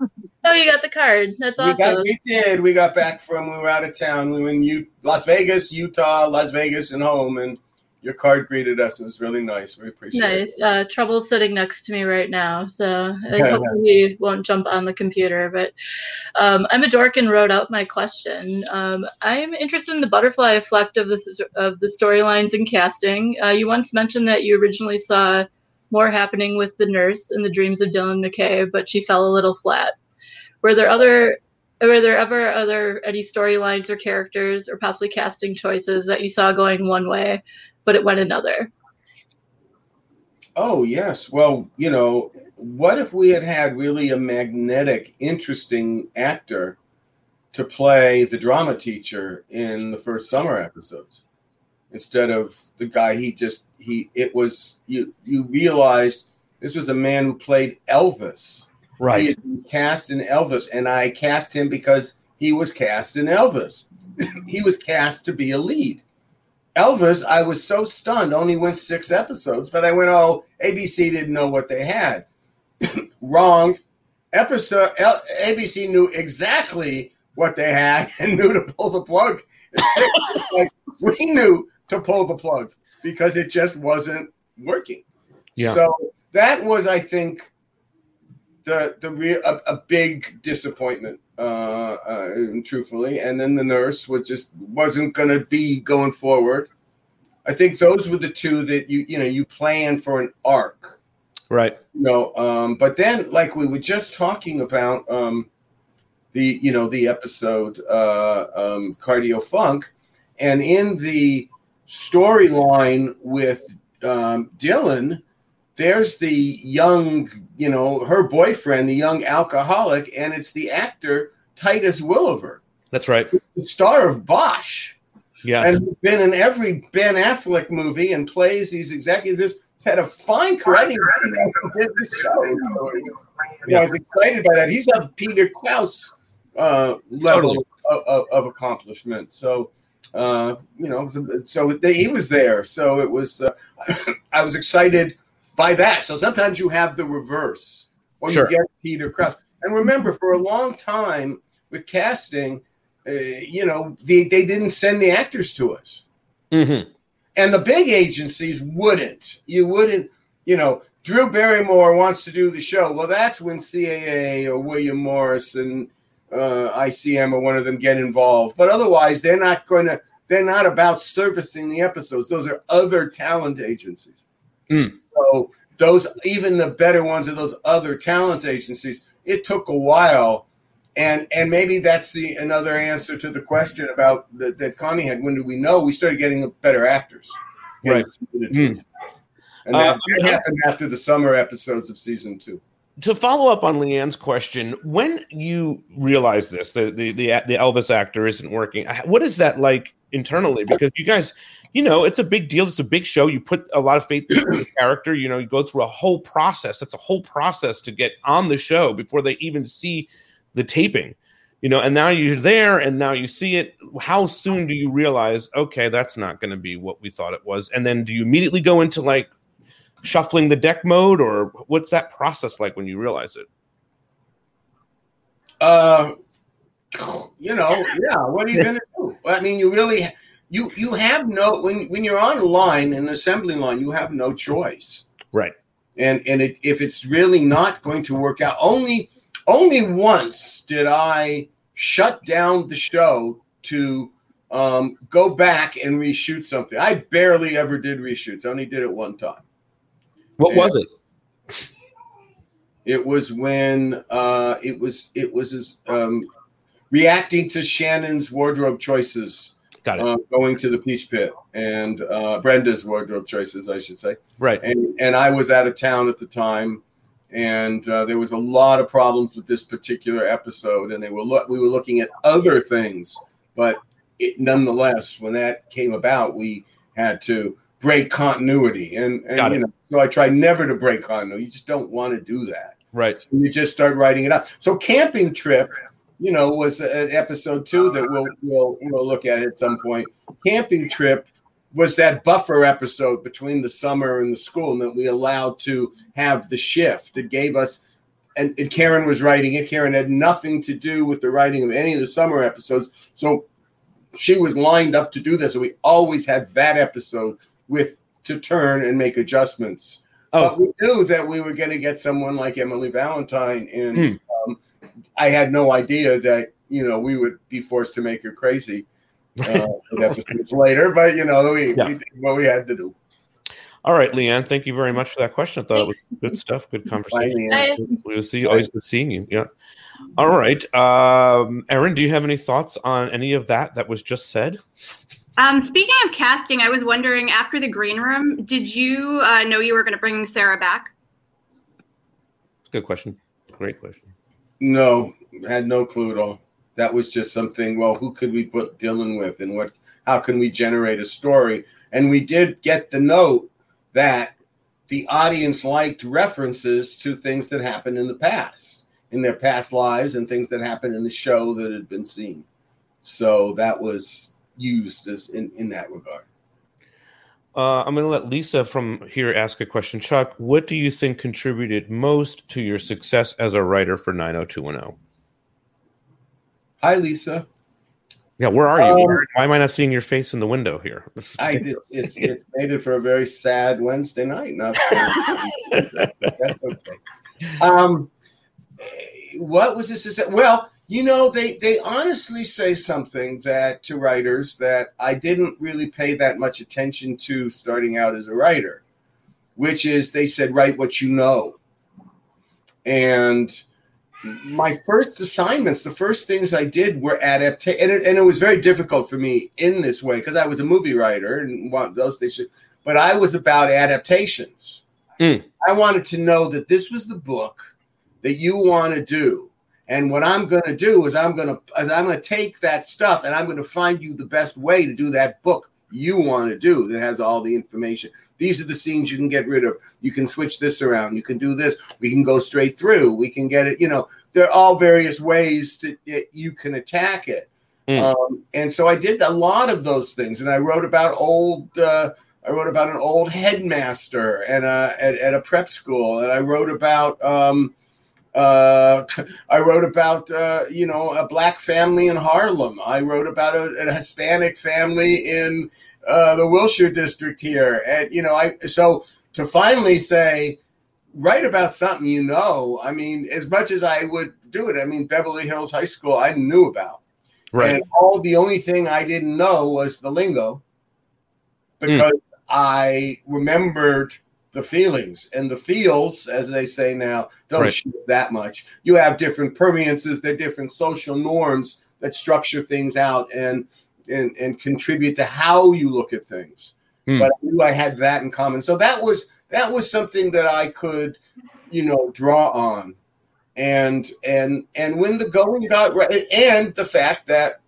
Oh, you got the card. That's We awesome. got, we did. We got back from we were out of town. We were in U- Las Vegas, Utah, Las Vegas, and home. And your card greeted us. It was really nice. We appreciate it. Nice. Uh, Trouble's sitting next to me right now, so I hopefully he won't jump on the computer. But um, I'm a dork and wrote out my question. Um, I'm interested in the butterfly effect of this of the storylines and casting. Uh, you once mentioned that you originally saw more happening with the nurse in the dreams of Dylan McKay, but she fell a little flat. Were there other were there ever other any storylines or characters or possibly casting choices that you saw going one way, but it went another? Oh yes. Well, you know, what if we had had really a magnetic, interesting actor to play the drama teacher in the first summer episodes instead of the guy he just he it was you you realized this was a man who played Elvis. Right. He right had been cast in Elvis, and I cast him because he was cast in Elvis. he was cast to be a lead. Elvis, I was so stunned, only went six episodes, but I went, oh, ABC didn't know what they had. Wrong. Episode L- ABC knew exactly what they had and knew to pull the plug. Like we knew to pull the plug because it just wasn't working. Yeah. So that was, I think, the the real a, a big disappointment, uh, uh, truthfully. And then the nurse was just wasn't going to be going forward. I think those were the two that you you know you plan for an arc. Right. You know, um, but then like we were just talking about um, the you know the episode uh, um, Cardio Funk, and in the storyline with um, Dylan, there's the young you know her boyfriend, the young alcoholic, and it's the actor Titus Welliver, That's right. the star of Bosch. Yes. And he's been in every Ben Affleck movie and plays these executive. This had a fine career. Did the show. So it was- you know, I was excited by that. He's a Peter Krause uh, level Totally. of, of, of accomplishment. So, uh, you know, so they, he was there. So it was. Uh, I was excited by that. So sometimes you have the reverse, or Sure. you get Peter Krause. And remember, for a long time with casting, uh, you know, they, they didn't send the actors to us. Mm-hmm. And the big agencies wouldn't. You wouldn't, you know, Drew Barrymore wants to do the show. Well, that's when CAA or William Morris and uh, ICM or one of them get involved. But otherwise, they're not going to, they're not about servicing the episodes. Those are other talent agencies. Mm. So those, even the better ones of those other talent agencies, it took a while. And and maybe that's the another answer to the question about that, that Connie had. When do we know? We started getting better actors. Right. And Uh, that, that happened after the summer episodes of season two. To follow up on Leanne's question, when you realize this, the the the, the Elvis actor isn't working, what is that like internally? Because you guys, you know, it's a big deal. It's a big show. You put a lot of faith into the character. You know, you go through a whole process. It's a whole process to get on the show before they even see the taping. You know, and now you're there, and now you see it. How soon do you realize, okay, that's not going to be what we thought it was? And then do you immediately go into like shuffling the deck mode, or what's that process like when you realize it? Uh, you know, yeah. What are you to do? I mean, you really, you you have no when when you're on line, an assembly line, you have no choice. Right. And and it, if it's really not going to work out, only only once did I shut down the show to um, go back and reshoot something. I barely ever did reshoots. I only did it one time. What was it? It was when uh, it was it was um, reacting to Shannon's wardrobe choices. Got it. Uh, going to the Peach Pit and uh, Brenda's wardrobe choices, I should say. Right. And and I was out of town at the time, and uh, there was a lot of problems with this particular episode, and they were lo- we were looking at other things, but it, nonetheless, when that came about, we had to break continuity, and and you know, so I try never to break continuity. You just don't want to do that. Right. So you just start writing it up. So camping trip, you know, was an episode two that we'll we'll we'll look at at some point. Camping trip was that buffer episode between the summer and the school, and that we allowed to have the shift. It gave us, and, and Karen was writing it. Karen had nothing to do with the writing of any of the summer episodes, so she was lined up to do this. So we always had that episode with to turn and make adjustments. Oh. But we knew that we were going to get someone like Emily Valentine, and um, I had no idea that you know we would be forced to make her crazy uh, episodes later. But you know, we, Yeah. we did what we had to do. All right, Leanne, thank you very much for that question. I thought it was good stuff, good conversation. Bye. We will see. Always good seeing you. Yeah. All right, um, Erin, do you have any thoughts on any of that that was just said? Um, speaking of casting, I was wondering after the green room, did you uh, know you were going to bring Sarah back? Good question. Great question. No, had no clue at all. That was just something. Well, who could we put Dylan with, and what? How can we generate a story? And we did get the note that the audience liked references to things that happened in the past, in their past lives, and things that happened in the show that had been seen. So that was used as in, in that regard. Uh, I'm going to let Lisa from here ask a question. Chuck, what do you think contributed most to your success as a writer for 90210? Hi, Lisa. Yeah, where are you? Um, Why am I not seeing your face in the window here? I it's it's, it's made it for a very sad Wednesday night. Not that's okay. Um, what was this? Well, you know, they they honestly say something that to writers that I didn't really pay that much attention to starting out as a writer. which is they said write what you know. And my first assignments, the first things I did were adaptation, and it, and it was very difficult for me in this way because I was a movie writer and want those things. Should but I was about adaptations. Mm. I wanted to know that this was the book that you want to do, and what I'm going to do is I'm going to I'm going to take that stuff and I'm going to find you the best way to do that book you want to do that has all the information. These are the scenes you can get rid of. You can switch this around. You can do this. We can go straight through. We can get it. You know, there are all various ways to it, you can attack it. Um, and so I did a lot of those things, and I wrote about old. Uh, I wrote about an old headmaster and a, at, at a prep school, and I wrote about. Um, uh, I wrote about uh, you know a black family in Harlem. I wrote about a, a Hispanic family in uh, the Wilshire district here, and you know I so to finally say write about something you know. I mean, as much as I would do it, I mean Beverly Hills High School I knew about, Right. and all the only thing I didn't know was the lingo because I remembered the feelings and the feels, as they say now, don't Right. shift that much. You have different permeances, they're different social norms that structure things out and and and contribute to how you look at things. Hmm. But I knew I had that in common. So that was that was something that I could, you know, draw on. And and and when the going got right and the fact that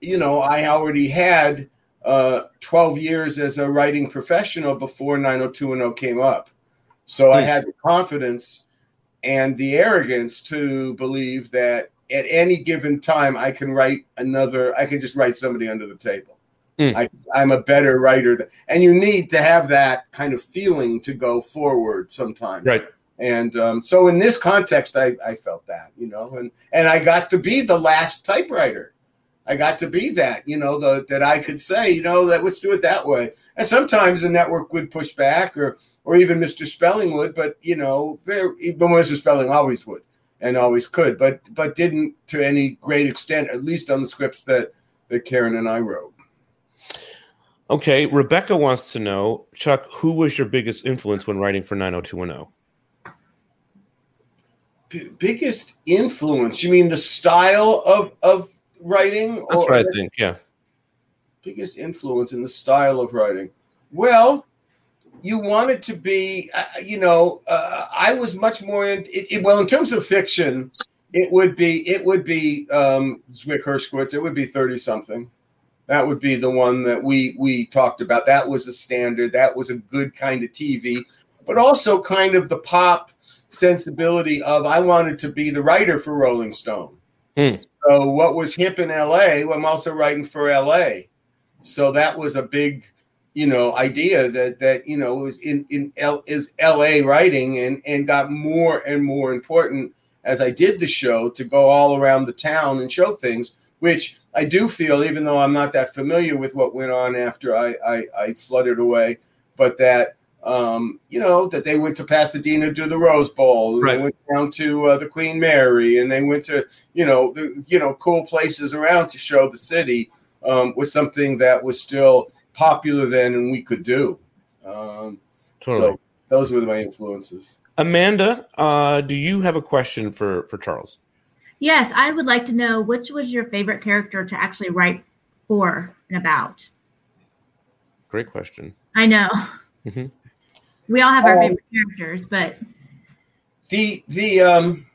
you know, I already had uh, 12 years as a writing professional before 90210 came up. So I Hmm. had the confidence and the arrogance to believe that at any given time I can write another, I can just write somebody under the table. Hmm. I, I'm a better writer. Than, and you need to have that kind of feeling to go forward sometimes. Right. And um, so in this context, I, I felt that, you know, and, and I got to be the last typewriter. I got to be that, you know, the, that I could say, you know, that let's do it that way. And sometimes the network would push back, or or even Mr. Spelling would, but you know, very, but Mr. Spelling always would and always could, but but didn't to any great extent, at least on the scripts that that Karen and I wrote. Okay, Rebecca wants to know, Chuck, who was your biggest influence when writing for 90210? B- biggest influence? You mean the style of of writing? That's what I think. Yeah. biggest influence in the style of writing? Well, you want it to be, uh, you know, uh, I was much more in. It, it, well, in terms of fiction, it would be it would be um, Zwick Herskovitz. It would be thirty something. That would be the one that we we talked about. That was a standard. That was a good kind of TV, but also kind of the pop sensibility of I wanted to be the writer for Rolling Stone. Hmm. So what was hip in LA, I'm also writing for LA. So that was a big, you know, idea that that you know was in in L, is LA writing and and got more and more important as I did the show to go all around the town and show things, which I do feel, even though I'm not that familiar with what went on after I I, I fluttered away, but that um, you know, that they went to Pasadena to the Rose Bowl, and Right. they went down to uh, the Queen Mary, and they went to, you know, the you know cool places around to show the city um, was something that was still popular then, and we could do. Um, Totally. So those were my influences. Amanda, uh, do you have a question for for Charles? Yes, I would like to know which was your favorite character to actually write for and about. Great question. I know hmm we all have our Um, favorite characters, but the the um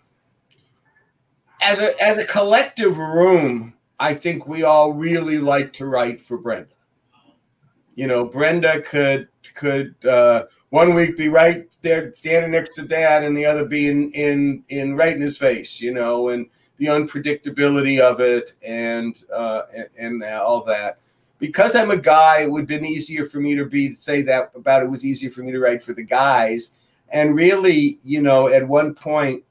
as a as a collective room i think we all really like to write for brenda. You know brenda could could uh one week be right there standing next to dad and the other be in in in right in his face you know and the unpredictability of it and uh and, and all that because i'm a guy it would have been easier for me to be say that about it was easier for me to write for the guys and really, you know, at one point,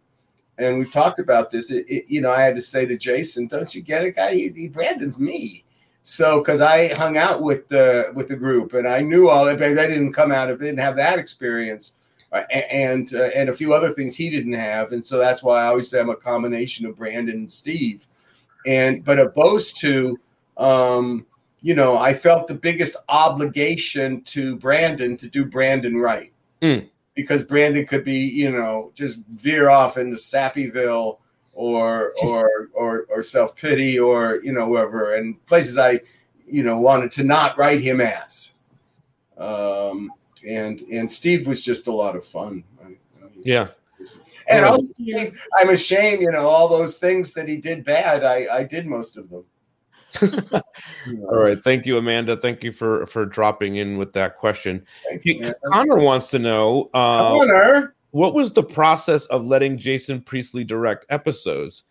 and we talked about this, it, it, you know, I had to say to Jason, "Don't you get it, guy? He, he Brandon's me." So, because I hung out with the with the group, and I knew all that, but I didn't come out of, didn't have that experience, and uh, and a few other things he didn't have, and so that's why I always say I'm a combination of Brandon and Steve, and but of those two, um, you know, I felt the biggest obligation to Brandon to do Brandon right Mm. because Brandon could be, you know, just veer off into Sappyville or or or or self pity or you know wherever and places I, you know, wanted to not write him as. Um, and and Steve was just a lot of fun. I- Yeah. and also, I'm ashamed, you know, all those things that he did bad. I I did most of them. All right. Thank you, Amanda. Thank you for for dropping in with that question. Thanks, He- Connor wants to know uh, Connor. what was the process of letting Jason Priestley direct episodes,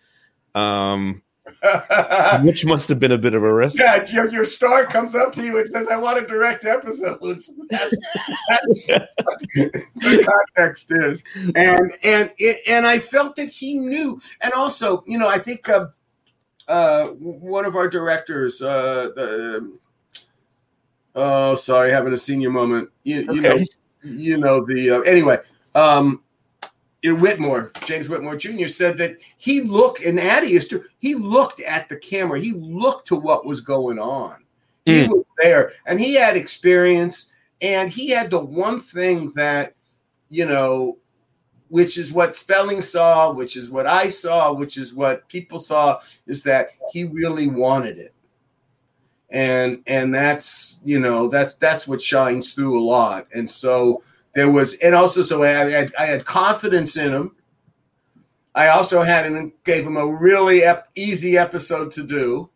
um, which must have been a bit of a risk. Yeah, your, your star comes up to you and says, "I want to direct episodes." That's, that's what the context is, and and it, and I felt that he knew, and also, you know, I think uh, uh, one of our directors, uh, the, oh, sorry, having a senior moment. You, you know, Okay. you know the uh, anyway. Um, in Whitmore, James Whitmore Jr. said that he looked, and Attias true. He looked at the camera. He looked to what was going on. He was there, and he had experience, and he had the one thing that, you know, which is what Spelling saw, which is what I saw, which is what people saw, is that he really wanted it, and and that's you know that's that's what shines through a lot, and so there was, and also so I had I had confidence in him. I also had and gave him a really ep- easy episode to do.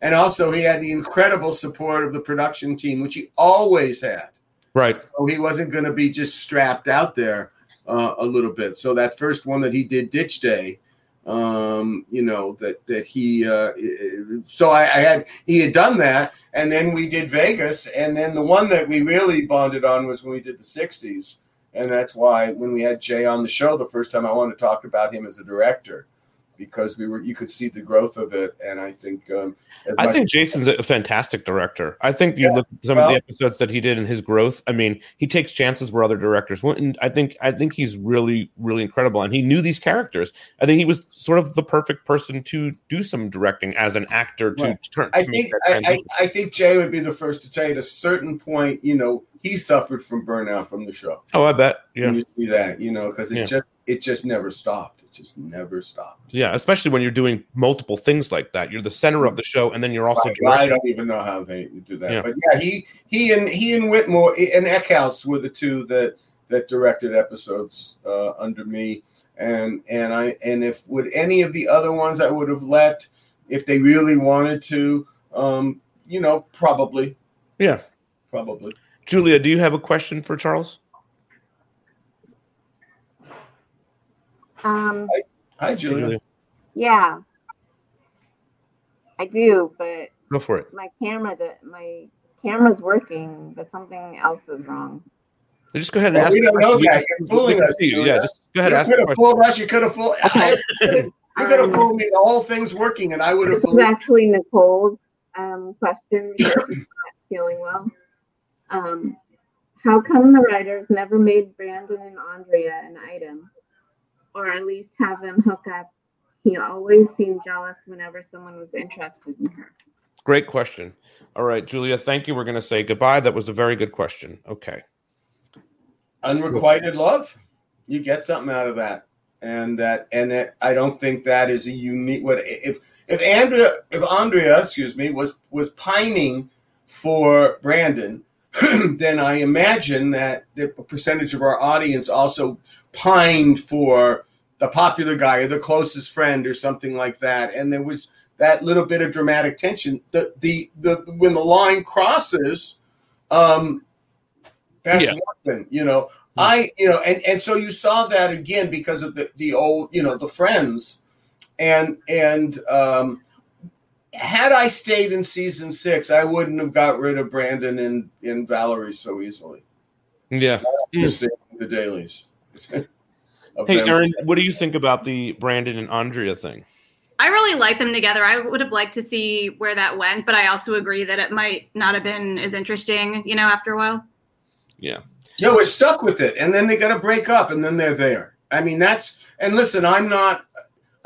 And also, he had the incredible support of the production team, which he always had. Right. So he wasn't going to be just strapped out there uh, a little bit. So that first one that he did, Ditch Day, um, you know that that he. Uh, so I, I had he had done that, and then we did Vegas, and then the one that we really bonded on was when we did the '60s, and that's why when we had Jay on the show the first time, I wanted to talk about him as a director because we were you could see the growth of it, and I think um, I think Jason's a fantastic director. I think you Yeah, look some of the episodes that he did in his growth. I mean, he takes chances where other directors wouldn't. I think I think he's really really incredible, and he knew these characters. I think he was sort of the perfect person to do some directing as an actor to Right. turn. I to think I, I. I think Jay would be the first to tell you at a certain point, you know, he suffered from burnout from the show. oh, I bet. Yeah. And you see that, you know, because it Yeah. just it just never stopped. Just never stopped. Yeah, especially when you're doing multiple things like that. You're the center of the show, and then you're also I, I don't even know how they do that. Yeah. But yeah, he he and he and Whitmore and Eckhouse were the two that that directed episodes uh, under me. And and I and if would any of the other ones I would have let if they really wanted to, um, you know, probably, Yeah. probably. Julia, do you have a question for Charles? Um, Hi, Julia. yeah, I do, but Go for it. my camera, do- my camera's working, but something else is wrong. Just go ahead and Well, ask. we don't know that. You're fooling us, you. Yeah, just go ahead. You Ask could have fooled us. You could have fooled. I, you could have fooled me. All thing's working, and I would have This was actually Nicole's um, question. not feeling well. Um, how come the writers never made Brandon and Andrea an item, or at least have them hook up? He always seemed jealous whenever someone was interested in her. Great question. All right, Julia, thank you. We're going to say goodbye. That was a very good question. Okay. unrequited love you get something out of that and that and that i don't think that is a unique what if if andrea if andrea excuse me was was pining for brandon then i imagine that the percentage of our audience also pined for the popular guy or the closest friend or something like that and there was that little bit of dramatic tension the the, the when the line crosses um that's Yeah. one thing, you know. I, you know, and and so you saw that again because of the the old, you know, the friends, and and um, had I stayed in season six, I wouldn't have got rid of Brandon and and Valerie so easily. Yeah. Just hmm. the dailies. Hey, them. Erin, what do you think about the Brandon and Andrea thing? I really like them together. I would have liked to see where that went, but I also agree that it might not have been as interesting, you know, after a while. Yeah. Yeah, we're stuck with it, and then they got to break up, and then they're there. I mean, that's and listen, I'm not.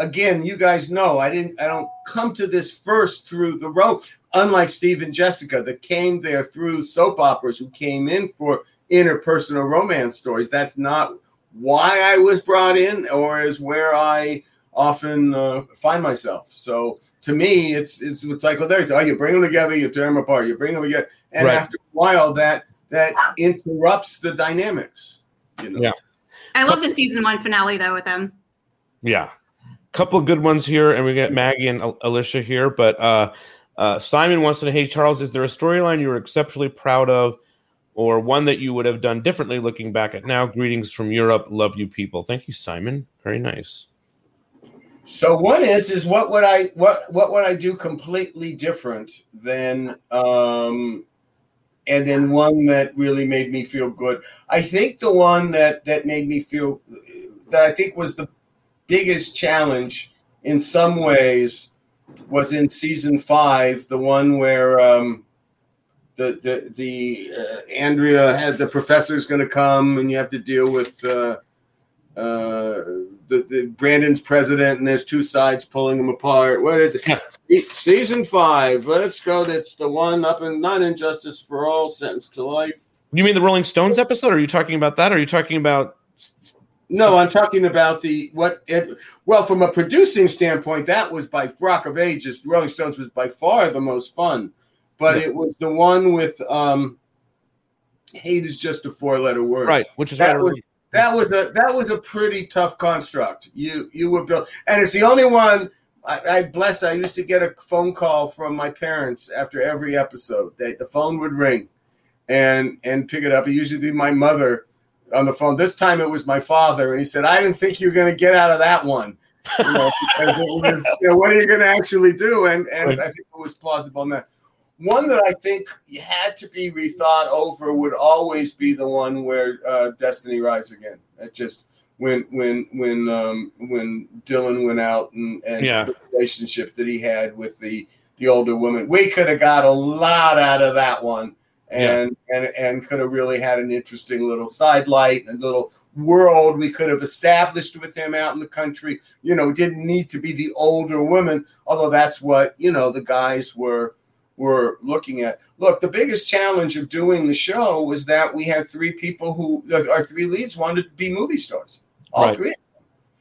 Again, you guys know I didn't. I don't come to this first through the rope. unlike Steve and Jessica that came there through soap operas, who came in for interpersonal romance stories. That's not why I was brought in, or is where I often uh, find myself. So to me, it's it's it's like well, there's oh, you bring them together, you tear them apart, you bring them together, and Right. after a while, that that interrupts the dynamics. You know? Yeah. I love the season one finale though with them. Yeah. Couple of good ones here, and we get Maggie and Al- Alicia here. But uh, uh, Simon wants to know Hey, Charles, is there a storyline you were exceptionally proud of, or one that you would have done differently looking back at now? Greetings from Europe. Love you, people. Thank you, Simon. Very nice. So one is is what would I what what would I do completely different than um and then one that really made me feel good. I think the one that that made me feel that I think was the biggest challenge in some ways was in season 5, the one where um the the the uh, Andrea had the professor's going to come and you have to deal with uh uh, the, the Brandon's president, and there's two sides pulling them apart. What is it? Season five. Let's go. That's the one up in not injustice for all, sentenced to life. You mean the Rolling Stones episode? Are you talking about that? Or are you talking about No, I'm talking about the what it. Well, from a producing standpoint, that was by Rock of Ages. Rolling Stones was by far the most fun, but Yeah. it was the one with um, hate is just a four letter word, Right, which is that was, that was a that was a pretty tough construct. You you were built, and it's the only one. I, I bless. I used to get a phone call from my parents after every episode. They, the phone would ring, and and pick it up. It used to be my mother on the phone. This time it was my father, and he said, "I didn't think you were going to get out of that one." You know, it was, you know, what are you going to actually do? And and I think it was plausible in that. One that I think had to be rethought over would always be the one where uh, Destiny Rides Again. It just when when when um, when Dylan went out and, and Yeah. the relationship that he had with the the older woman, we could have got a lot out of that one, and and and could have really had an interesting little sidelight and little world we could have established with him out in the country. You know, didn't need to be the older woman, although that's what you know the guys were were looking at. Look, the biggest challenge of doing the show was that we had three people who our three leads wanted to be movie stars, all Right. three.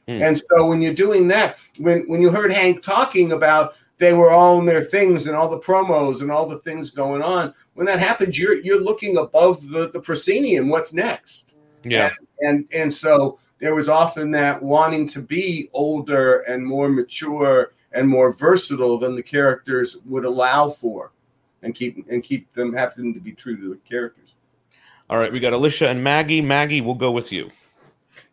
Hmm. And so when you're doing that, when when you heard Hank talking about they were all in their things and all the promos and all the things going on, when that happens, you're you're looking above the the proscenium. What's next? Yeah. and and so there was often that wanting to be older and more mature and more versatile than the characters would allow for and keep and keep them having to be true to the characters All right, we got Alicia and Maggie. Maggie, we'll go with you.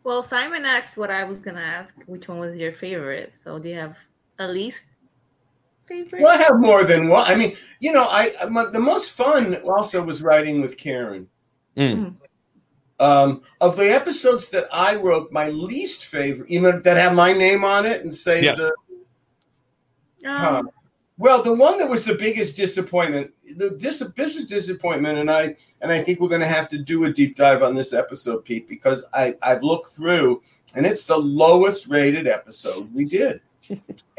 Well, Simon asked what I was gonna ask. Which one was your favorite? So do you have a least favorite? well i have more than one i mean you know i my- the most fun also was writing with karen Mm. um, of the episodes that I wrote, my least favorite, even that have my name on it and say Yes. the Huh. Um, Well, the one that was the biggest disappointment, the dis- biggest disappointment, and I and I think we're going to have to do a deep dive on this episode, Pete, because I I've looked through, and it's the lowest rated episode we did,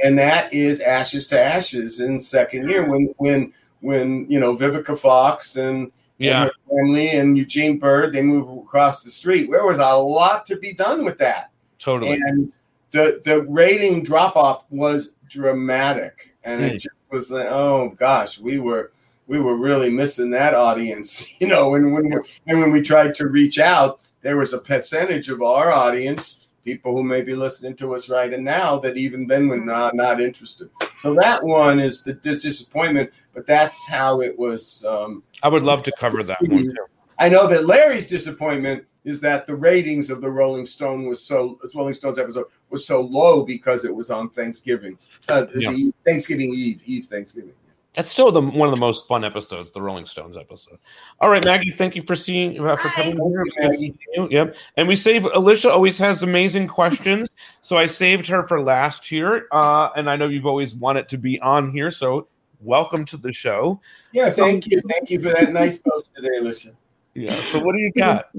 and that is Ashes to Ashes in second year when when when you know Vivica Fox and Yeah. and her family and Eugene Byrd they move across the street. There was a lot to be done with that. Totally. And the the rating drop off was dramatic, and it Mm. just was like, oh gosh, we were we were really missing that audience, you know. And when we, and when we tried to reach out, there was a percentage of our audience, people who may be listening to us right now, that even then were not not interested. So that one is the dis- disappointment, but that's how it was. Um, I would love to cover that one too. I know that Larry's disappointment is that the ratings of the Rolling Stone was so Rolling Stones episode was so low because it was on Thanksgiving, uh, Yeah. the Thanksgiving Eve, Eve Thanksgiving. That's still the one of the most fun episodes, the Rolling Stones episode. All right, Maggie, thank you for seeing uh, for coming here. It's you. Yep. And we save Alicia always has amazing questions, so I saved her for last here. Uh, and I know you've always wanted to be on here, so welcome to the show. Yeah, thank you, thank you for that nice post today, Alicia. Yeah. So what do you got?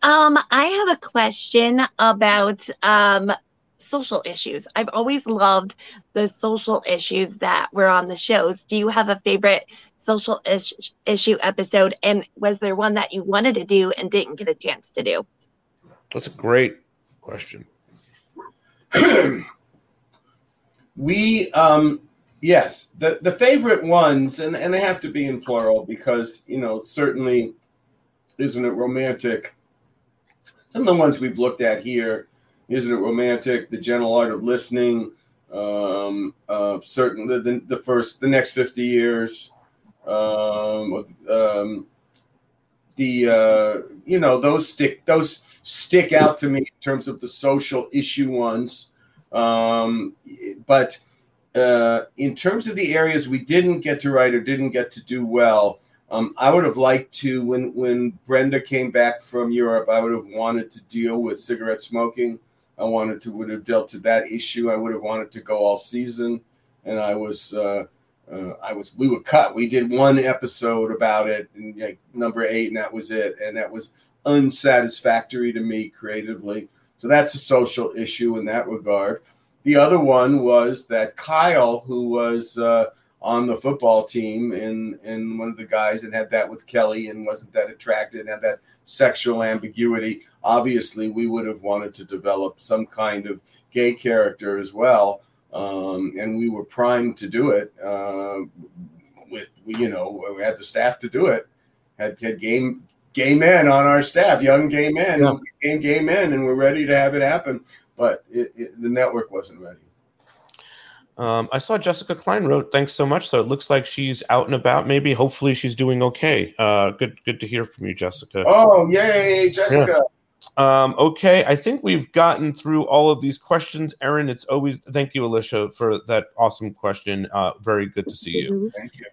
Um, I have a question about um social issues. I've always loved the social issues that were on the shows. Do you have a favorite social is- issue episode? And was there one that you wanted to do and didn't get a chance to do? That's a great question. we um yes the the favorite ones and and they have to be in plural because you know certainly isn't it romantic some of the ones we've looked at here isn't it romantic the gentle art of listening um uh certain the, the, the first the next 50 years um um the uh you know those stick those stick out to me in terms of the social issue ones. Um but uh in terms of the areas we didn't get to write or didn't get to do well um i would have liked to when when brenda came back from europe i would have wanted to deal with cigarette smoking i wanted to would have dealt to that issue i would have wanted to go all season and i was uh uh, I was we were cut. We did one episode about it, and like number eight, and that was it. And that was unsatisfactory to me creatively. So that's a social issue in that regard. The other one was that Kyle, who was uh, on the football team and and one of the guys and had that with Kelly and wasn't that attracted and had that sexual ambiguity. Obviously, we would have wanted to develop some kind of gay character as well um, and we were primed to do it. Uh, with you know, we had the staff to do it. Had had game gay men on our staff, young gay men, Yeah. became gay men, and we're ready to have it happen. But it, it, the network wasn't ready. Um, I saw Jessica Klein wrote, "Thanks so much." So it looks like she's out and about. Maybe, hopefully, she's doing okay. Uh, good, good to hear from you, Jessica. Oh, yay, Jessica! Um, okay, I think we've gotten through all of these questions. Erin, it's always thank you, Alicia, for that awesome question. Uh, very good to see you. Thank you.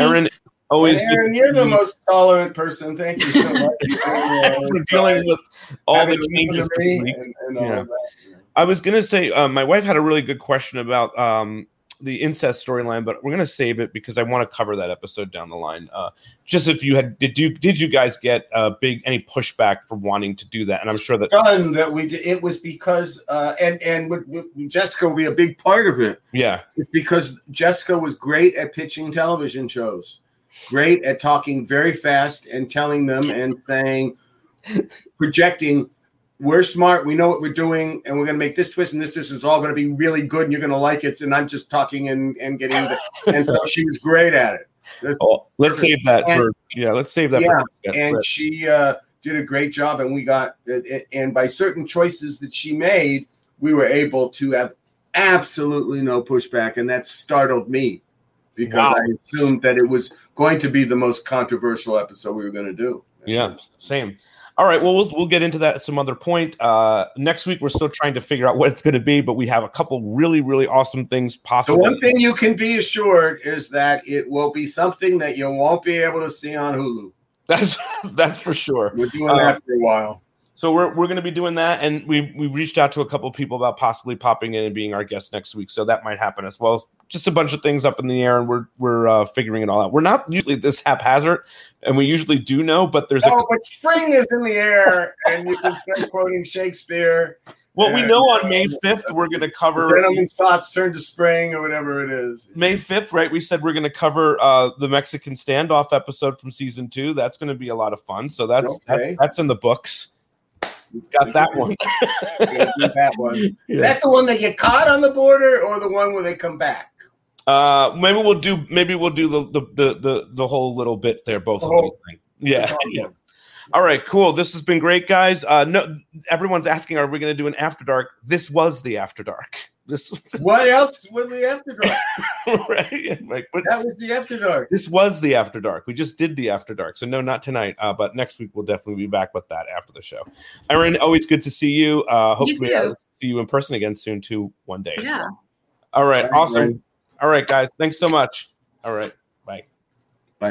Erin, always And good Erin, to you're the you. most tolerant person. Thank you so much for dealing with all Having the changes this week. and- and all Yeah. I was gonna say uh, my wife had a really good question about um, the incest storyline, but we're gonna save it because I want to cover that episode down the line. Uh, just if you had did you did you guys get uh, big any pushback for wanting to do that? And I'm sure that done that we did. It was because uh, and and with, with Jessica will be a big part of it. yeah, It's because Jessica was great at pitching television shows, great at talking very fast and telling them and saying, projecting, we're smart, we know what we're doing, and we're going to make this twist and this this is all going to be really good, and you're going to like it. And I'm just talking and and getting the, and so she was great at it. That's Oh, let's save that And- for yeah. Let's save that. yeah, for and Right. she uh, did a great job, and we got and by certain choices that she made, we were able to have absolutely no pushback, and that startled me because Wow. I assumed that it was going to be the most controversial episode we were going to do. Yeah, same. All right, well, we'll we'll get into that at some other point. Uh, next week, we're still trying to figure out what it's going to be, but we have a couple really, really awesome things The possible. one thing you can be assured is that it will be something that you won't be able to see on Hulu. That's that's for sure. We're doing that for a while. So we're we're going to be doing that, and we we reached out to a couple people about possibly popping in and being our guest next week. So that might happen as well. Just a bunch of things up in the air, and we're we're uh, figuring it all out. We're not usually this haphazard, and we usually do know, but there's a Oh, but spring is in the air, and you can start quoting Shakespeare. well, we know on uh, May fifth we're going to cover Gentleman's thoughts turn to spring, or whatever it is. May 5th, right? We said we're going to cover uh, the Mexican standoff episode from season two. That's going to be a lot of fun. So that's that's, that's in the books. Got that one. that one. Yeah. That's the one that get caught on the border, or the one where they come back. Uh, maybe we'll do maybe we'll do the the the the, the whole little bit there, both The of whole- those things. Yeah, yeah. All right, cool. This has been great, guys. Uh, no, everyone's asking, are we going to do an after dark? This was the after dark. This What else would we after dark? right? Yeah, like, but That was the after dark. this was the after dark. We just did the after dark. So no, not tonight. Uh, but next week we'll definitely be back with that after the show. Erin, always good to see you. Uh, hopefully too. I'll see you in person again soon too. One day. Yeah. well. All right. Thanks, Awesome. Erin. All right, guys. Thanks so much. All right. Bye.